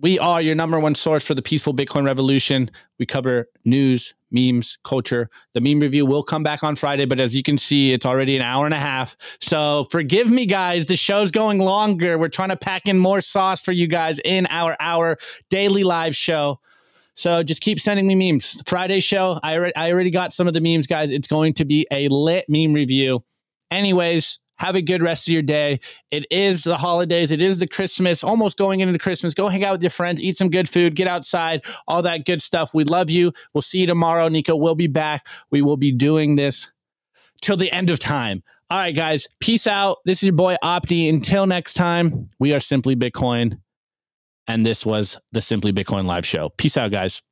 we are your number one source for the peaceful Bitcoin revolution. We cover news, memes, culture. The meme review will come back on Friday, but as you can see, it's already an hour and a half. So forgive me, guys. The show's going longer. We're trying to pack in more sauce for you guys in our hour daily live show. So just keep sending me memes. Friday show, I, re- I already got some of the memes, guys. It's going to be a lit meme review. Anyways, have a good rest of your day. It is the holidays. It is the Christmas, almost going into Christmas. Go hang out with your friends, eat some good food, get outside, all that good stuff. We love you. We'll see you tomorrow. Nico We'll be back. We will be doing this till the end of time. All right, guys. Peace out. This is your boy Opti. Until next time, we are Simply Bitcoin. And this was the Simply Bitcoin live show. Peace out, guys.